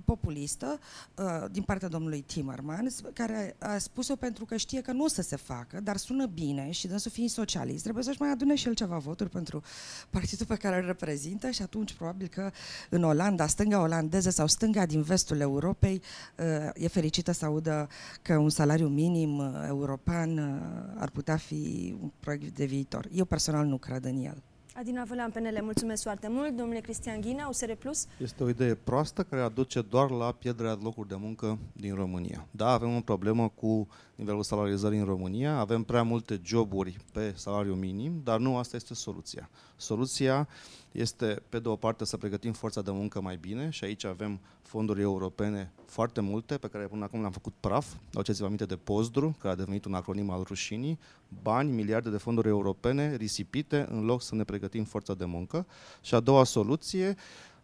populistă uh, din partea domnului Timmermans, care a spus-o pentru că știe că nu o să se facă, dar sună bine și dânsul fiind socialist, trebuie să-și mai adune și el ceva voturi pentru partidul pe care îl reprezintă și atunci probabil că în Olanda, stânga olandeză sau stânga din vestul Europei uh, e fericită să audă că un salariu minim uh, european uh, ar putea fi un proiect de viitor. Eu personal nu cred în el. Adina Vălean, PNL, mulțumesc foarte mult. Domnule Cristian Ghina, USR Plus. Este o idee proastă care aduce doar la pierderea de locuri de muncă din România. Da, avem o problemă cu nivelul salarizării în România, avem prea multe joburi pe salariu minim, dar nu asta este soluția. Soluția este, pe de o parte, să pregătim forța de muncă mai bine și aici avem fonduri europene foarte multe, pe care până acum le-am făcut praf. Aduceți-vă aminte de POSDRU, care a devenit un acronim al rușinii, bani, miliarde de fonduri europene risipite în loc să ne pregătim forța de muncă. Și a doua soluție,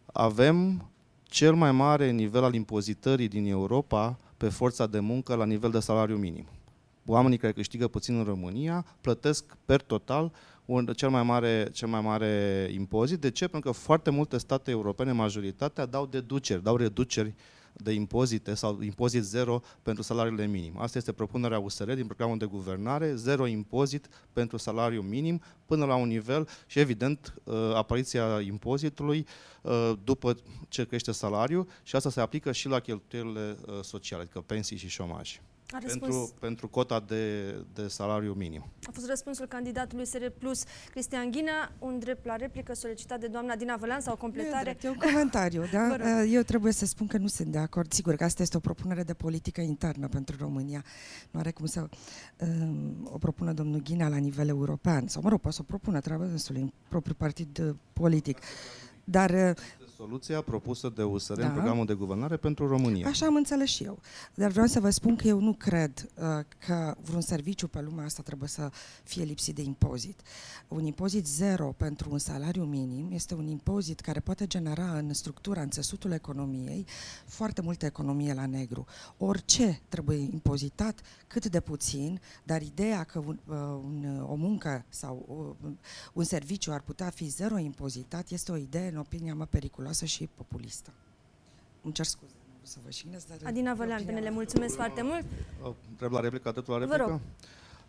avem cel mai mare nivel al impozitării din Europa pe forța de muncă la nivel de salariu minim. Oamenii care câștigă puțin în România plătesc per total un, cel, mai mare, cel mai mare impozit. De ce? Pentru că foarte multe state europene, majoritatea, dau deduceri, dau reduceri de impozite sau impozit zero pentru salariile minim. Asta este propunerea USR din programul de guvernare, zero impozit pentru salariu minim până la un nivel și evident uh, apariția impozitului uh, după ce crește salariul și asta se aplică și la cheltuielile uh, sociale, adică pensii și șomaj. A pentru, pentru cota de, de salariu minim. A fost răspunsul candidatului SR Plus Cristian Ghina, un drept la replică solicitat de doamna Dina Vălean sau o completare? E, e un comentariu, *laughs* da? Eu trebuie să spun că nu sunt de acord. Sigur că asta este o propunere de politică internă pentru România. Nu are cum să um, o propună domnul Ghina la nivel european. Sau, mă rog, poate să o propună treaba dânsului în propriul partid uh, politic. Dar uh, soluția propusă de USR da. în programul de guvernare pentru România. Așa am înțeles și eu. Dar vreau să vă spun că eu nu cred uh, că vreun serviciu pe lumea asta trebuie să fie lipsit de impozit. Un impozit zero pentru un salariu minim este un impozit care poate genera în structura, în țesutul economiei, foarte multă economie la negru. Orice trebuie impozitat, cât de puțin, dar ideea că un, uh, un, o muncă sau uh, un serviciu ar putea fi zero impozitat este o idee, în opinia mea, periculoasă periculoasă și populistă. Îmi cer scuze. Să vă șinez, dar Adina Vălean, PNL, mulțumesc foarte mult. Trebuie la replică, atât la replică? Vă rog.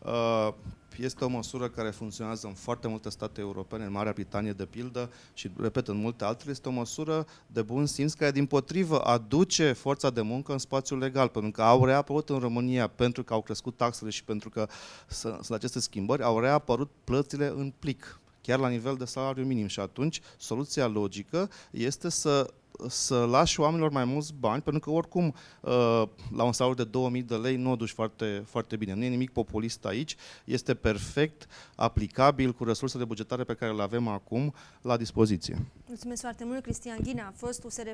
Uh, este o măsură care funcționează în foarte multe state europene, în Marea Britanie de pildă și, repet, în multe altele. Este o măsură de bun simț care, din potrivă, aduce forța de muncă în spațiul legal, pentru că au reapărut în România, pentru că au crescut taxele și pentru că sunt aceste schimbări, au reapărut plățile în plic chiar la nivel de salariu minim. Și atunci, soluția logică este să să lași oamenilor mai mulți bani, pentru că oricum uh, la un salariu de 2000 de lei nu o duci foarte, foarte bine. Nu e nimic populist aici, este perfect aplicabil cu resursele bugetare pe care le avem acum la dispoziție. Mulțumesc foarte mult, Cristian Ghina, a fost USR+.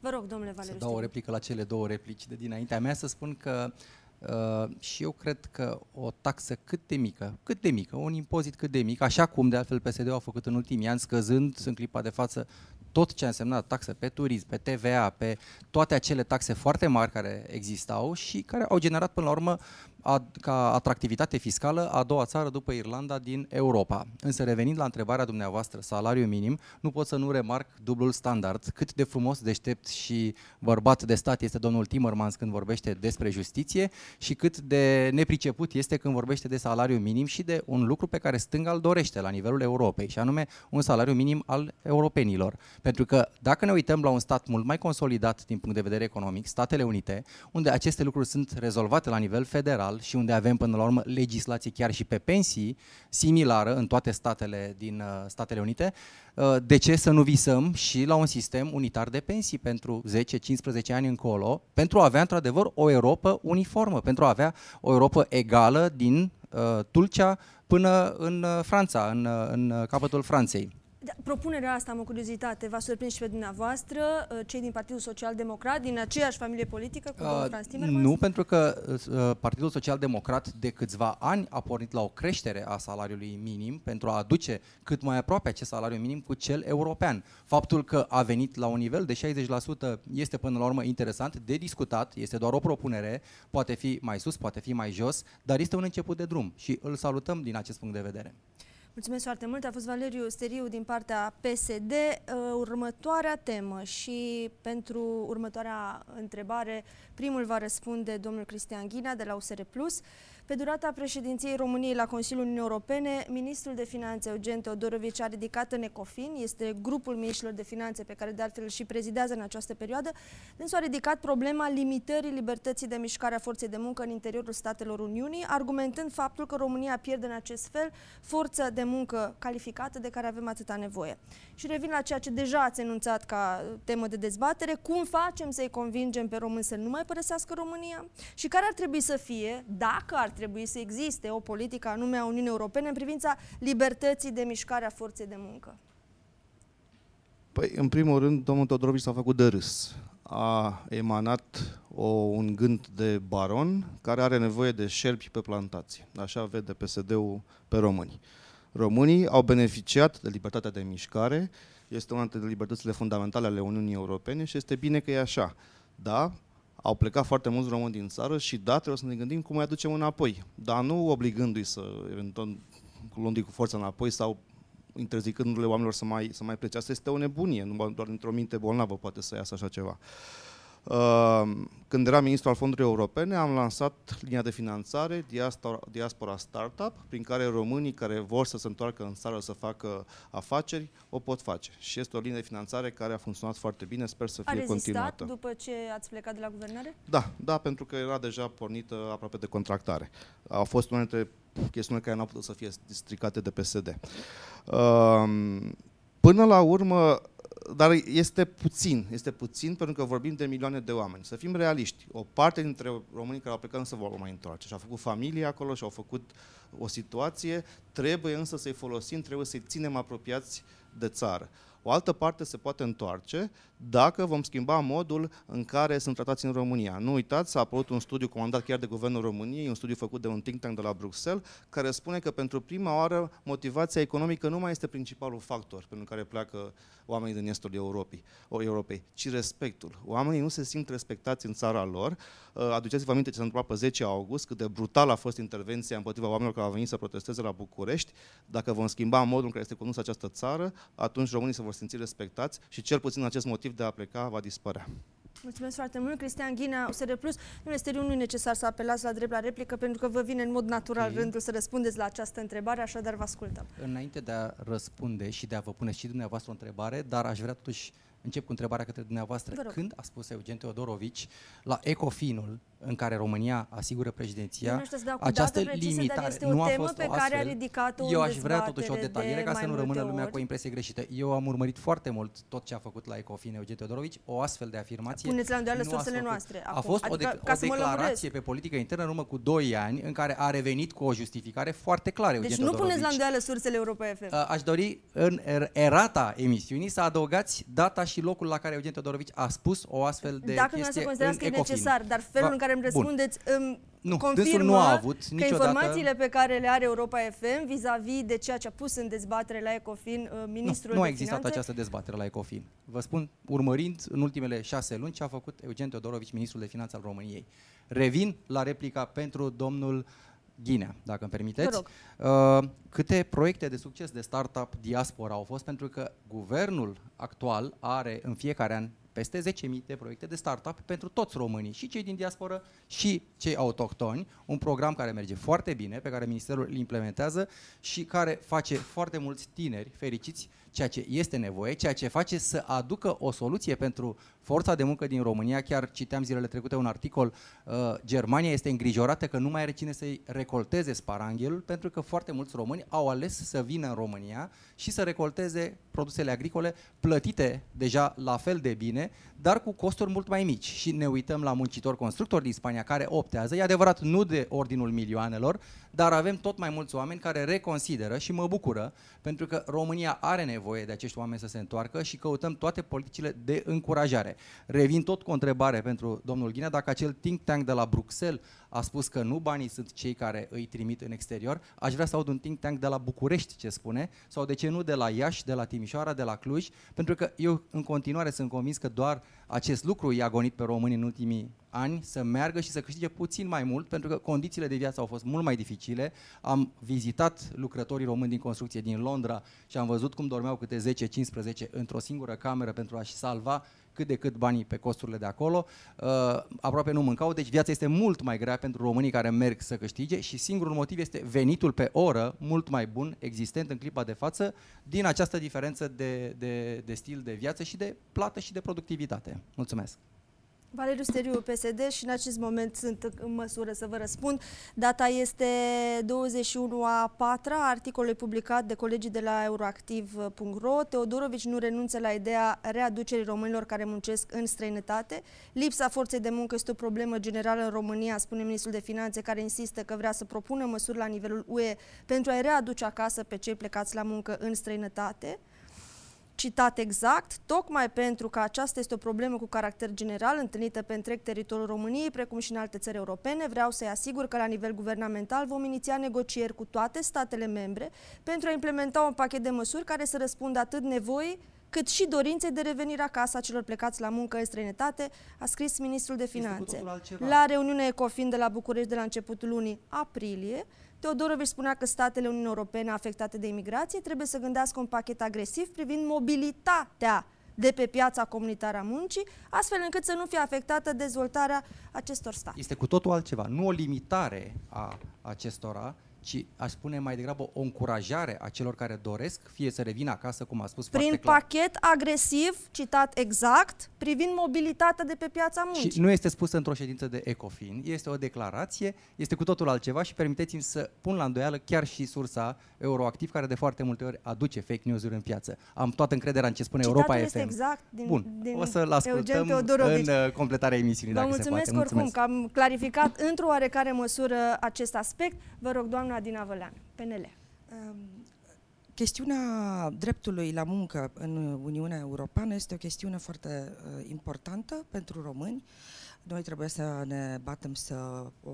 Vă rog, domnule Valeriu. Să dau o replică la cele două replici de dinaintea mea, să spun că Uh, și eu cred că o taxă cât de mică, cât de mică, un impozit cât de mic, așa cum de altfel PSD-ul a făcut în ultimii ani, scăzând în clipa de față tot ce a însemnat taxe pe turism, pe TVA, pe toate acele taxe foarte mari care existau și care au generat până la urmă a, ca atractivitate fiscală a doua țară după Irlanda din Europa. Însă revenind la întrebarea dumneavoastră, salariu minim, nu pot să nu remarc dublul standard. Cât de frumos, deștept și bărbat de stat este domnul Timmermans când vorbește despre justiție și cât de nepriceput este când vorbește de salariu minim și de un lucru pe care stânga îl dorește la nivelul Europei, și anume un salariu minim al europenilor. Pentru că dacă ne uităm la un stat mult mai consolidat din punct de vedere economic, Statele Unite, unde aceste lucruri sunt rezolvate la nivel federal, și unde avem până la urmă legislație chiar și pe pensii similară în toate statele din uh, Statele Unite, uh, de ce să nu visăm și la un sistem unitar de pensii pentru 10-15 ani încolo, pentru a avea într-adevăr o Europa uniformă, pentru a avea o Europa egală din uh, Tulcea până în uh, Franța, în, în capătul Franței. Da, propunerea asta, am o curiozitate, v-a surprins și pe dumneavoastră, uh, cei din Partidul Social Democrat, din aceeași familie politică cu uh, Franz Timmermans? Nu, pentru că uh, Partidul Social Democrat de câțiva ani a pornit la o creștere a salariului minim pentru a aduce cât mai aproape acest salariu minim cu cel european. Faptul că a venit la un nivel de 60% este până la urmă interesant, de discutat, este doar o propunere, poate fi mai sus, poate fi mai jos, dar este un început de drum și îl salutăm din acest punct de vedere. Mulțumesc foarte mult. A fost Valeriu Steriu din partea PSD. Uh, următoarea temă și pentru următoarea întrebare, primul va răspunde domnul Cristian Ghina de la USR+. Pe durata președinției României la Consiliul Uniunii Europene, ministrul de Finanțe Eugen Teodorovici a ridicat în ECOFIN, este grupul ministrilor de finanțe pe care de altfel și prezidează în această perioadă, dânsul a ridicat problema limitării libertății de mișcare a forței de muncă în interiorul statelor Uniunii, argumentând faptul că România pierde în acest fel forță de muncă calificată de care avem atâta nevoie. Și revin la ceea ce deja ați enunțat ca temă de dezbatere, cum facem să-i convingem pe români să nu mai părăsească România și care ar trebui să fie, dacă ar trebui să existe o politică anume a Uniunii Europene în privința libertății de mișcare a forței de muncă? Păi, în primul rând, domnul Todorovici s-a făcut de râs. A emanat o, un gând de baron care are nevoie de șerpi pe plantație. Așa vede PSD-ul pe români. Românii au beneficiat de libertatea de mișcare, este una dintre libertățile fundamentale ale Uniunii Europene și este bine că e așa. Da, au plecat foarte mulți români din țară și da, trebuie să ne gândim cum îi aducem înapoi, dar nu obligându-i să, eventual, luându-i cu forța înapoi sau interzicându-le oamenilor să mai, să mai plece. Asta este o nebunie, nu doar într-o minte bolnavă poate să iasă așa ceva. Ehm, când eram ministru al fondurilor europene, am lansat linia de finanțare Diaspora, Diaspora Startup, prin care românii care vor să se întoarcă în țară să facă afaceri, o pot face. Și este o linie de finanțare care a funcționat foarte bine, sper să fie a continuată. după ce ați plecat de la guvernare? Da, da, pentru că era deja pornită aproape de contractare. A fost una dintre chestiunile care nu au putut să fie stricate de PSD. Ehm, până la urmă, dar este puțin, este puțin pentru că vorbim de milioane de oameni. Să fim realiști. O parte dintre românii care au plecat însă vor mai întoarce și au făcut familie acolo și au făcut o situație, trebuie însă să-i folosim, trebuie să-i ținem apropiați de țară. O altă parte se poate întoarce dacă vom schimba modul în care sunt tratați în România. Nu uitați, a apărut un studiu comandat chiar de Guvernul României, un studiu făcut de un think tank de la Bruxelles, care spune că pentru prima oară motivația economică nu mai este principalul factor pentru care pleacă oamenii din estul Europei, Europei, ci respectul. Oamenii nu se simt respectați în țara lor. Uh, aduceți-vă aminte ce s-a întâmplat pe 10 august, cât de brutal a fost intervenția împotriva oamenilor care au venit să protesteze la București. Dacă vom schimba modul în care este condusă această țară, atunci românii se vor simți respectați și cel puțin acest motiv de a pleca va dispărea. Mulțumesc foarte mult, Cristian Ghina, USR Plus. Nu este nu necesar să apelați la drept la replică, pentru că vă vine în mod natural okay. rândul să răspundeți la această întrebare, așadar vă ascultăm. Înainte de a răspunde și de a vă pune și dumneavoastră o întrebare, dar aș vrea totuși încep cu întrebarea către dumneavoastră. Când a spus Eugen Teodorovici la Ecofinul în care România asigură președinția, această limitare nu a fost pe care a ridicat Eu aș vrea totuși o detaliere ca să nu rămână lumea ori. cu o impresie greșită. Eu am urmărit foarte mult tot ce a făcut la Ecofin Eugen Teodorovici, o astfel de afirmație. Puneți la îndoială sursele noastre. Acum. A fost adică, o, de- o declarație pe politică internă în urmă cu 2 ani în care a revenit cu o justificare foarte clară Eugen Deci nu puneți la îndoială sursele Europa FM. Aș dori în er- erata emisiunii să adăugați data și locul la care Eugen Teodorovici a spus o astfel de Dacă chestie nu să considerați că e necesar, dar felul în care care îmi răspundeți îmi Nu, confirmă dânsul nu a avut că niciodată- informațiile pe care le are Europa FM vis-a-vis de ceea ce a pus în dezbatere la Ecofin uh, ministrul nu, nu a de existat Finanțe, această dezbatere la Ecofin. Vă spun, urmărind în ultimele șase luni ce a făcut Eugen Teodorovici, ministrul de finanțe al României. Revin la replica pentru domnul Ghinea, dacă îmi permiteți. Vă Uh, câte proiecte de succes de startup diaspora au fost, pentru că guvernul actual are în fiecare an peste 10.000 de proiecte de startup pentru toți românii, și cei din diasporă, și cei autohtoni, un program care merge foarte bine, pe care Ministerul îl implementează și care face foarte mulți tineri fericiți, ceea ce este nevoie, ceea ce face să aducă o soluție pentru forța de muncă din România. Chiar citeam zilele trecute un articol, uh, Germania este îngrijorată că nu mai are cine să-i recolteze sparanghelul, pentru că foarte mulți români au ales să vină în România și să recolteze produsele agricole plătite deja la fel de bine, dar cu costuri mult mai mici. Și ne uităm la muncitori constructori din Spania care optează, e adevărat nu de ordinul milioanelor, dar avem tot mai mulți oameni care reconsideră și mă bucură, pentru că România are nevoie de acești oameni să se întoarcă și căutăm toate politicile de încurajare. Revin tot cu o întrebare pentru domnul Ghinea, dacă acel think tank de la Bruxelles a spus că nu banii sunt cei care îi trimit în exterior, aș vrea să aud un think tank de la București ce spune, sau de ce nu de la Iași, de la Timișoara, de la Cluj, pentru că eu în continuare sunt convins că doar acest lucru i-a gonit pe români în ultimii ani să meargă și să câștige puțin mai mult, pentru că condițiile de viață au fost mult mai dificile. Am vizitat lucrătorii români din construcție din Londra și am văzut cum dormeau câte 10-15 într-o singură cameră pentru a-și salva cât de cât banii pe costurile de acolo, uh, aproape nu mâncau, deci viața este mult mai grea pentru românii care merg să câștige și singurul motiv este venitul pe oră mult mai bun existent în clipa de față din această diferență de, de, de stil de viață și de plată și de productivitate. Mulțumesc! Valeriu Steriu, PSD și în acest moment sunt în măsură să vă răspund. Data este 21 a 4 articolul publicat de colegii de la euroactiv.ro. Teodorovici nu renunță la ideea readucerii românilor care muncesc în străinătate. Lipsa forței de muncă este o problemă generală în România, spune ministrul de Finanțe, care insistă că vrea să propună măsuri la nivelul UE pentru a-i readuce acasă pe cei plecați la muncă în străinătate citat exact, tocmai pentru că aceasta este o problemă cu caracter general întâlnită pe întreg teritoriul României, precum și în alte țări europene, vreau să-i asigur că la nivel guvernamental vom iniția negocieri cu toate statele membre pentru a implementa un pachet de măsuri care să răspundă atât nevoii cât și dorinței de revenire acasă a celor plecați la muncă în străinătate, a scris ministrul de cu Finanțe. totul altceva. La reuniunea Ecofin de la București de la începutul lunii aprilie, Teodorovici spunea că statele Uniunii Europene afectate de imigrație trebuie să gândească un pachet agresiv privind mobilitatea de pe piața comunitară a muncii, astfel încât să nu fie afectată dezvoltarea acestor state. Este cu totul altceva, nu o limitare a acestora, ci aș spune mai degrabă o încurajare a celor care doresc fie să revină acasă, cum a spus Prin foarte clar. pachet agresiv, citat exact, privind mobilitatea de pe piața muncii. Și nu este spusă într-o ședință de ECOFIN, este o declarație, este cu totul altceva și permiteți-mi să pun la îndoială chiar și sursa Euroactiv, care de foarte multe ori aduce fake news-uri în piață. Am toată încrederea în ce spune Citatul Europa este FM. exact din, Bun, din o să-l Eugen ascultăm Teodorovici. în uh, completarea emisiunii, Vă dacă mulțumesc se poate. oricum că am clarificat într-o oarecare măsură acest aspect. Vă rog, doamna Adina Vălean, PNL. Um, Chestiunea dreptului la muncă în Uniunea Europeană este o chestiune foarte uh, importantă pentru români. Noi trebuie să ne batem să o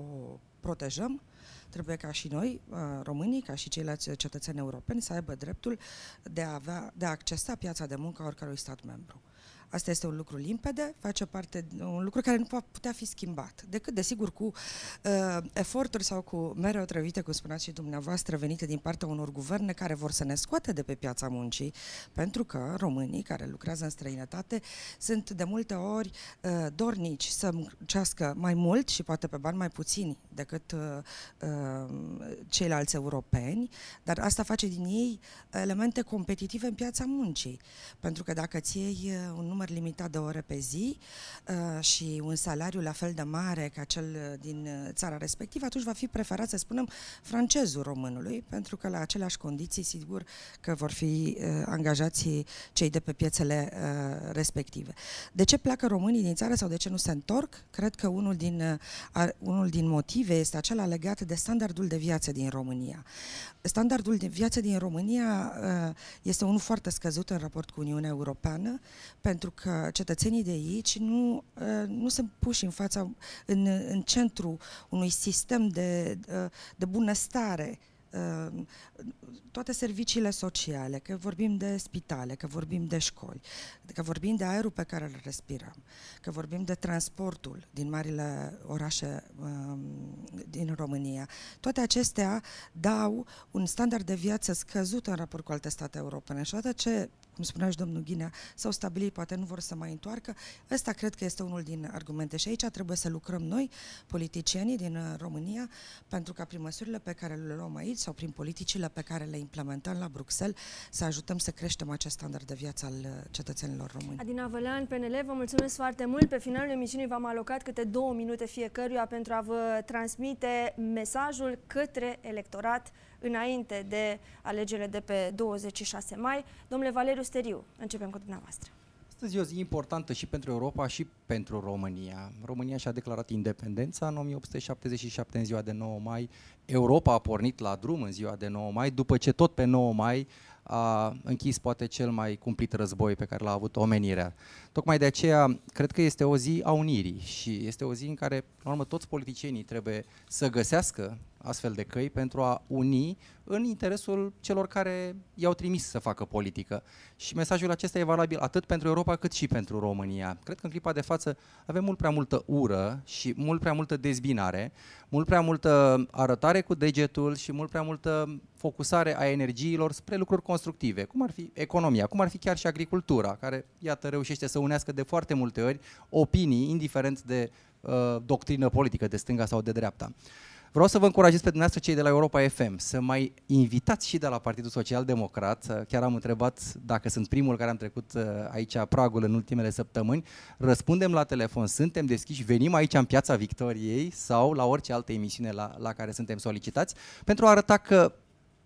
protejăm. Trebuie ca și noi, uh, românii, ca și ceilalți cetățeni europeni, să aibă dreptul de a, avea, de a accesa piața de muncă a oricărui stat membru. Asta este un lucru limpede, face parte, un lucru care nu va putea fi schimbat, decât, desigur, cu uh, eforturi sau cu mere otrăvite, cum spuneați și dumneavoastră, venite din partea unor guverne care vor să ne scoate de pe piața muncii, pentru că românii care lucrează în străinătate sunt de multe ori uh, dornici să muncească mai mult și poate pe bani mai puțini decât uh, uh, ceilalți europeni, dar asta face din ei elemente competitive în piața muncii. Pentru că dacă ți iei uh, un număr limitat de ore pe zi uh, și un salariu la fel de mare ca cel uh, din uh, țara respectivă, atunci va fi preferat, să spunem, francezul românului, pentru că la aceleași condiții, sigur că vor fi uh, angajați cei de pe piețele uh, respective. De ce pleacă românii din țară sau de ce nu se întorc? Cred că unul din, uh, ar- unul din motive este acela legat de standardul standardul de viață din România. Standardul de viață din România uh, este unul foarte scăzut în raport cu Uniunea Europeană, pentru că cetățenii de aici nu, uh, nu sunt puși în fața, în, în centru unui sistem de, uh, de bunăstare Ehm, toate serviciile sociale, că vorbim de spitale, că vorbim de școli, că vorbim de aerul pe care îl respirăm, că vorbim de transportul din marile orașe um, din România. Toate acestea dau un standard de viață scăzut în raport cu alte state europene și odată ce cum spunea și domnul Ghinea, s-au stabilit, poate nu vor să mai întoarcă. Ăsta cred că este unul din argumente și aici trebuie să lucrăm noi, politicienii din uh, România, pentru ca prin măsurile pe care le luăm aici sau prin politicile pe care le implementăm la Bruxelles să ajutăm să creștem acest standard de viață al uh, cetățenilor români. Adina Vălean, PNL, vă mulțumesc foarte mult. Pe finalul emisiunii v-am alocat câte două minute fiecăruia pentru a vă transmite mesajul către electorat înainte de alegerile de pe 26 mai. Domnule Valeriu Steriu, începem cu dumneavoastră. Astăzi e o zi importantă și pentru Europa și pentru România. România și-a declarat independența în 1877, în ziua de 9 mai. Europa a pornit la drum în ziua de 9 mai, după ce tot pe 9 mai a închis poate cel mai cumplit război pe care l-a avut omenirea. Tocmai de aceea cred că este o zi a unirii și este o zi în care, în urmă, toți politicienii trebuie să găsească astfel de căi pentru a uni în interesul celor care i-au trimis să facă politică. Și mesajul acesta e valabil atât pentru Europa cât și pentru România. Cred că în clipa de față avem mult prea multă ură și mult prea multă dezbinare, mult prea multă arătare cu degetul și mult prea multă focusare a energiilor spre lucruri constructive, cum ar fi economia, cum ar fi chiar și agricultura, care, iată, reușește să unească de foarte multe ori opinii, indiferent de uh, doctrină politică, de stânga sau de dreapta. Vreau să vă încurajez pe dumneavoastră cei de la Europa FM să mai invitați și de la Partidul Social Democrat. Chiar am întrebat dacă sunt primul care am trecut uh, aici pragul în ultimele săptămâni. Răspundem la telefon, suntem deschiși, venim aici în Piața Victoriei sau la orice altă emisiune la, la care suntem solicitați pentru a arăta că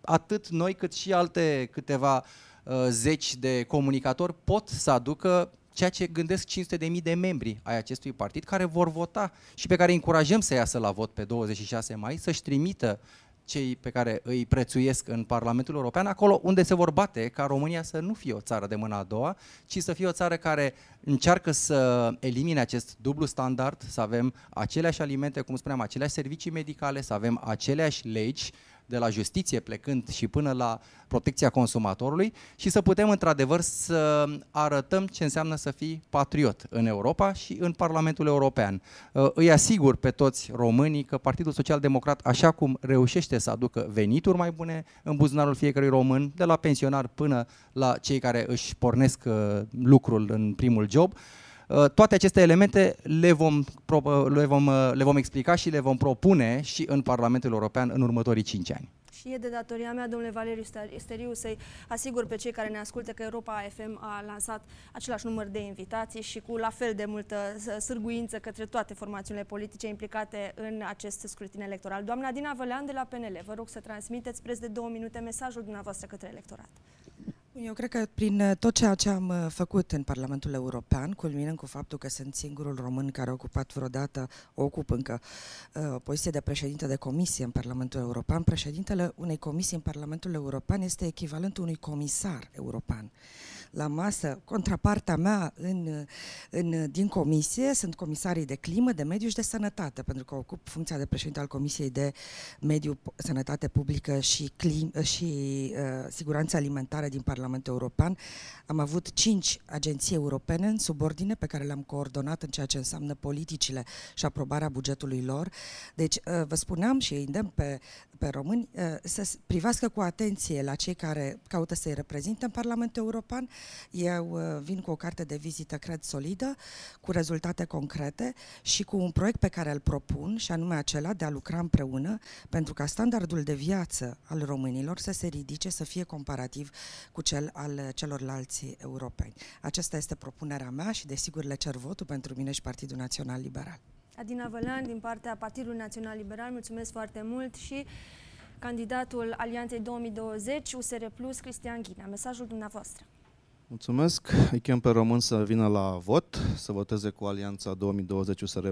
atât noi cât și alte câteva uh, zeci de comunicatori pot să aducă ceea ce gândesc 500.000 de membri ai acestui partid care vor vota și pe care îi încurajăm să iasă la vot pe 26 mai, să-și trimită cei pe care îi prețuiesc în Parlamentul European, acolo unde se vor bate ca România să nu fie o țară de mâna a doua, ci să fie o țară care încearcă să elimine acest dublu standard, să avem aceleași alimente, cum spuneam, aceleași servicii medicale, să avem aceleași legi de la justiție plecând și până la protecția consumatorului și să putem într-adevăr să arătăm ce înseamnă să fii patriot în Europa și în Parlamentul European. Uh, îi asigur pe toți românii că Partidul Social Democrat, așa cum reușește să aducă venituri mai bune în buzunarul fiecărui român, de la pensionar până la cei care își pornesc uh, lucrul în primul job, Uh, toate aceste elemente le vom, le, vom, uh, le vom explica și le vom propune și în Parlamentul European în următorii 5 ani. Și e de datoria mea, domnule Valeriu Steriu, să-i asigur pe cei care ne ascultă că Europa FM a lansat același număr de invitații și cu la fel de multă sârguință către toate formațiunile politice implicate în acest scrutin electoral. Doamna Dina Vălean de la PNL, vă rog să transmiteți preț de două minute mesajul dumneavoastră către electorat. Eu cred că prin uh, tot ceea ce am uh, făcut în Parlamentul European, culminând cu faptul că sunt singurul român care a ocupat vreodată, o ocup încă, uh, o poziție de președinte de comisie în Parlamentul European, președintele unei comisii în Parlamentul European este echivalentul unui comisar european la masă, contrapartea mea în, în, din comisie sunt comisarii de climă, de mediu și de sănătate, pentru că ocup funcția de președinte al Comisiei de Mediu, Sănătate Publică și, clim, și uh, Siguranță Alimentară din Parlamentul European. Am avut cinci agenții europene în subordine pe care le-am coordonat în ceea ce înseamnă politicile și aprobarea bugetului lor. Deci, uh, vă spuneam și îi îndemn pe, pe români uh, să privească cu atenție la cei care caută să-i reprezinte în Parlamentul European eu uh, vin cu o carte de vizită, cred, solidă, cu rezultate concrete și cu un proiect pe care îl propun, și anume acela de a lucra împreună pentru ca standardul de viață al românilor să se ridice, să fie comparativ cu cel al celorlalți europeni. Aceasta este propunerea mea și, desigur, le cer votul pentru mine și Partidul Național Liberal. Adina Vălan, din partea Partidului Național Liberal, mulțumesc foarte mult și candidatul Alianței 2020, USR Plus, Cristian Ghinea. Mesajul dumneavoastră. Mulțumesc. Îi chem pe român să vină la vot, să voteze cu Alianța 2020 USR+.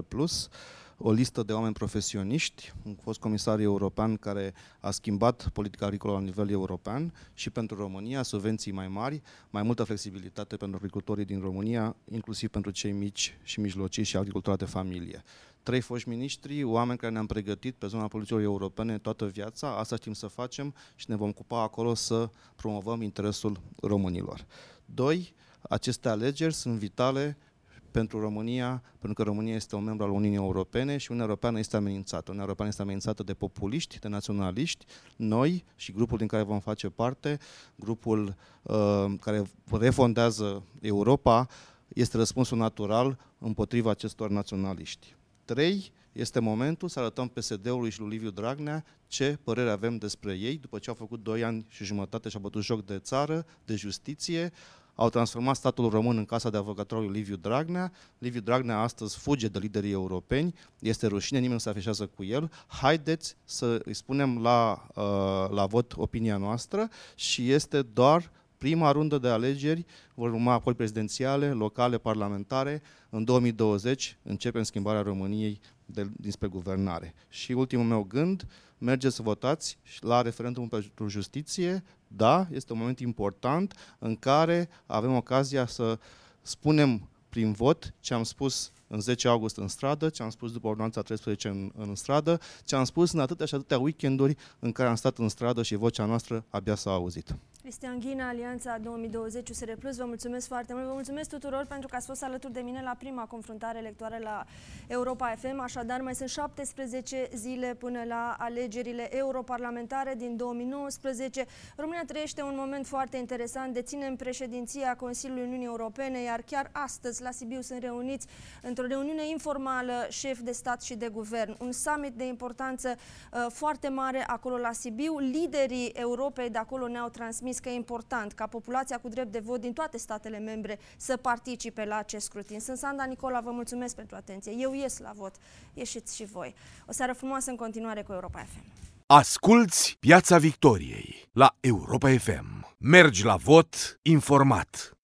o listă de oameni profesioniști, un fost comisar european care a schimbat politica agricolă la nivel european și pentru România subvenții mai mari, mai multă flexibilitate pentru agricultorii din România, inclusiv pentru cei mici și mijlocii și agricultura de familie trei foști miniștri, oameni care ne-am pregătit pe zona politicilor europene toată viața, asta știm să facem și ne vom ocupa acolo să promovăm interesul românilor. Doi, aceste alegeri sunt vitale pentru România, pentru că România este un membru al Uniunii Europene și Uniunea Europeană este amenințată. Uniunea Europeană este amenințată de populiști, de naționaliști. Noi și grupul din care vom face parte, grupul uh, care refondează Europa, este răspunsul natural împotriva acestor naționaliști. 3 este momentul să arătăm PSD-ului și lui Liviu Dragnea ce părere avem despre ei după ce au făcut 2 ani și jumătate și au bătut joc de țară, de justiție, au transformat statul român în casa de avocatură lui Liviu Dragnea. Liviu Dragnea astăzi fuge de liderii europeni, este rușine, nimeni nu se afișează cu el. Haideți să îi spunem la, uh, la vot opinia noastră și este doar prima rundă de alegeri, vor urma apoi prezidențiale, locale, parlamentare. În 2020 începem schimbarea României de, dinspre guvernare. Și ultimul meu gând, mergeți să votați la referendumul pentru justiție. Da, este un moment important în care avem ocazia să spunem prin vot ce am spus în 10 august în stradă, ce am spus după ordonanța 13 în, în stradă, ce am spus în atâtea și atâtea weekenduri în care am stat în stradă și vocea noastră abia s-a auzit. Cristian Ghina, Alianța 2020 USR Plus, vă mulțumesc foarte mult. Vă mulțumesc tuturor pentru că ați fost alături de mine la prima confruntare electorală la Europa FM. Așadar, mai sunt 17 zile până la alegerile europarlamentare din 2019. România trăiește un moment foarte interesant. Deținem președinția Consiliului Uniunii Europene, iar chiar astăzi la Sibiu sunt reuniți într-o reuniune informală șef de stat și de guvern. Un summit de importanță uh, foarte mare acolo la Sibiu. Liderii Europei de acolo ne-au transmis că e important ca populația cu drept de vot din toate statele membre să participe la acest scrutin. Sunt Sanda Nicola, vă mulțumesc pentru atenție. Eu ies la vot, ieșiți și voi. O seară frumoasă în continuare cu Europa FM. Asculți Piața Victoriei la Europa FM. Mergi la vot informat.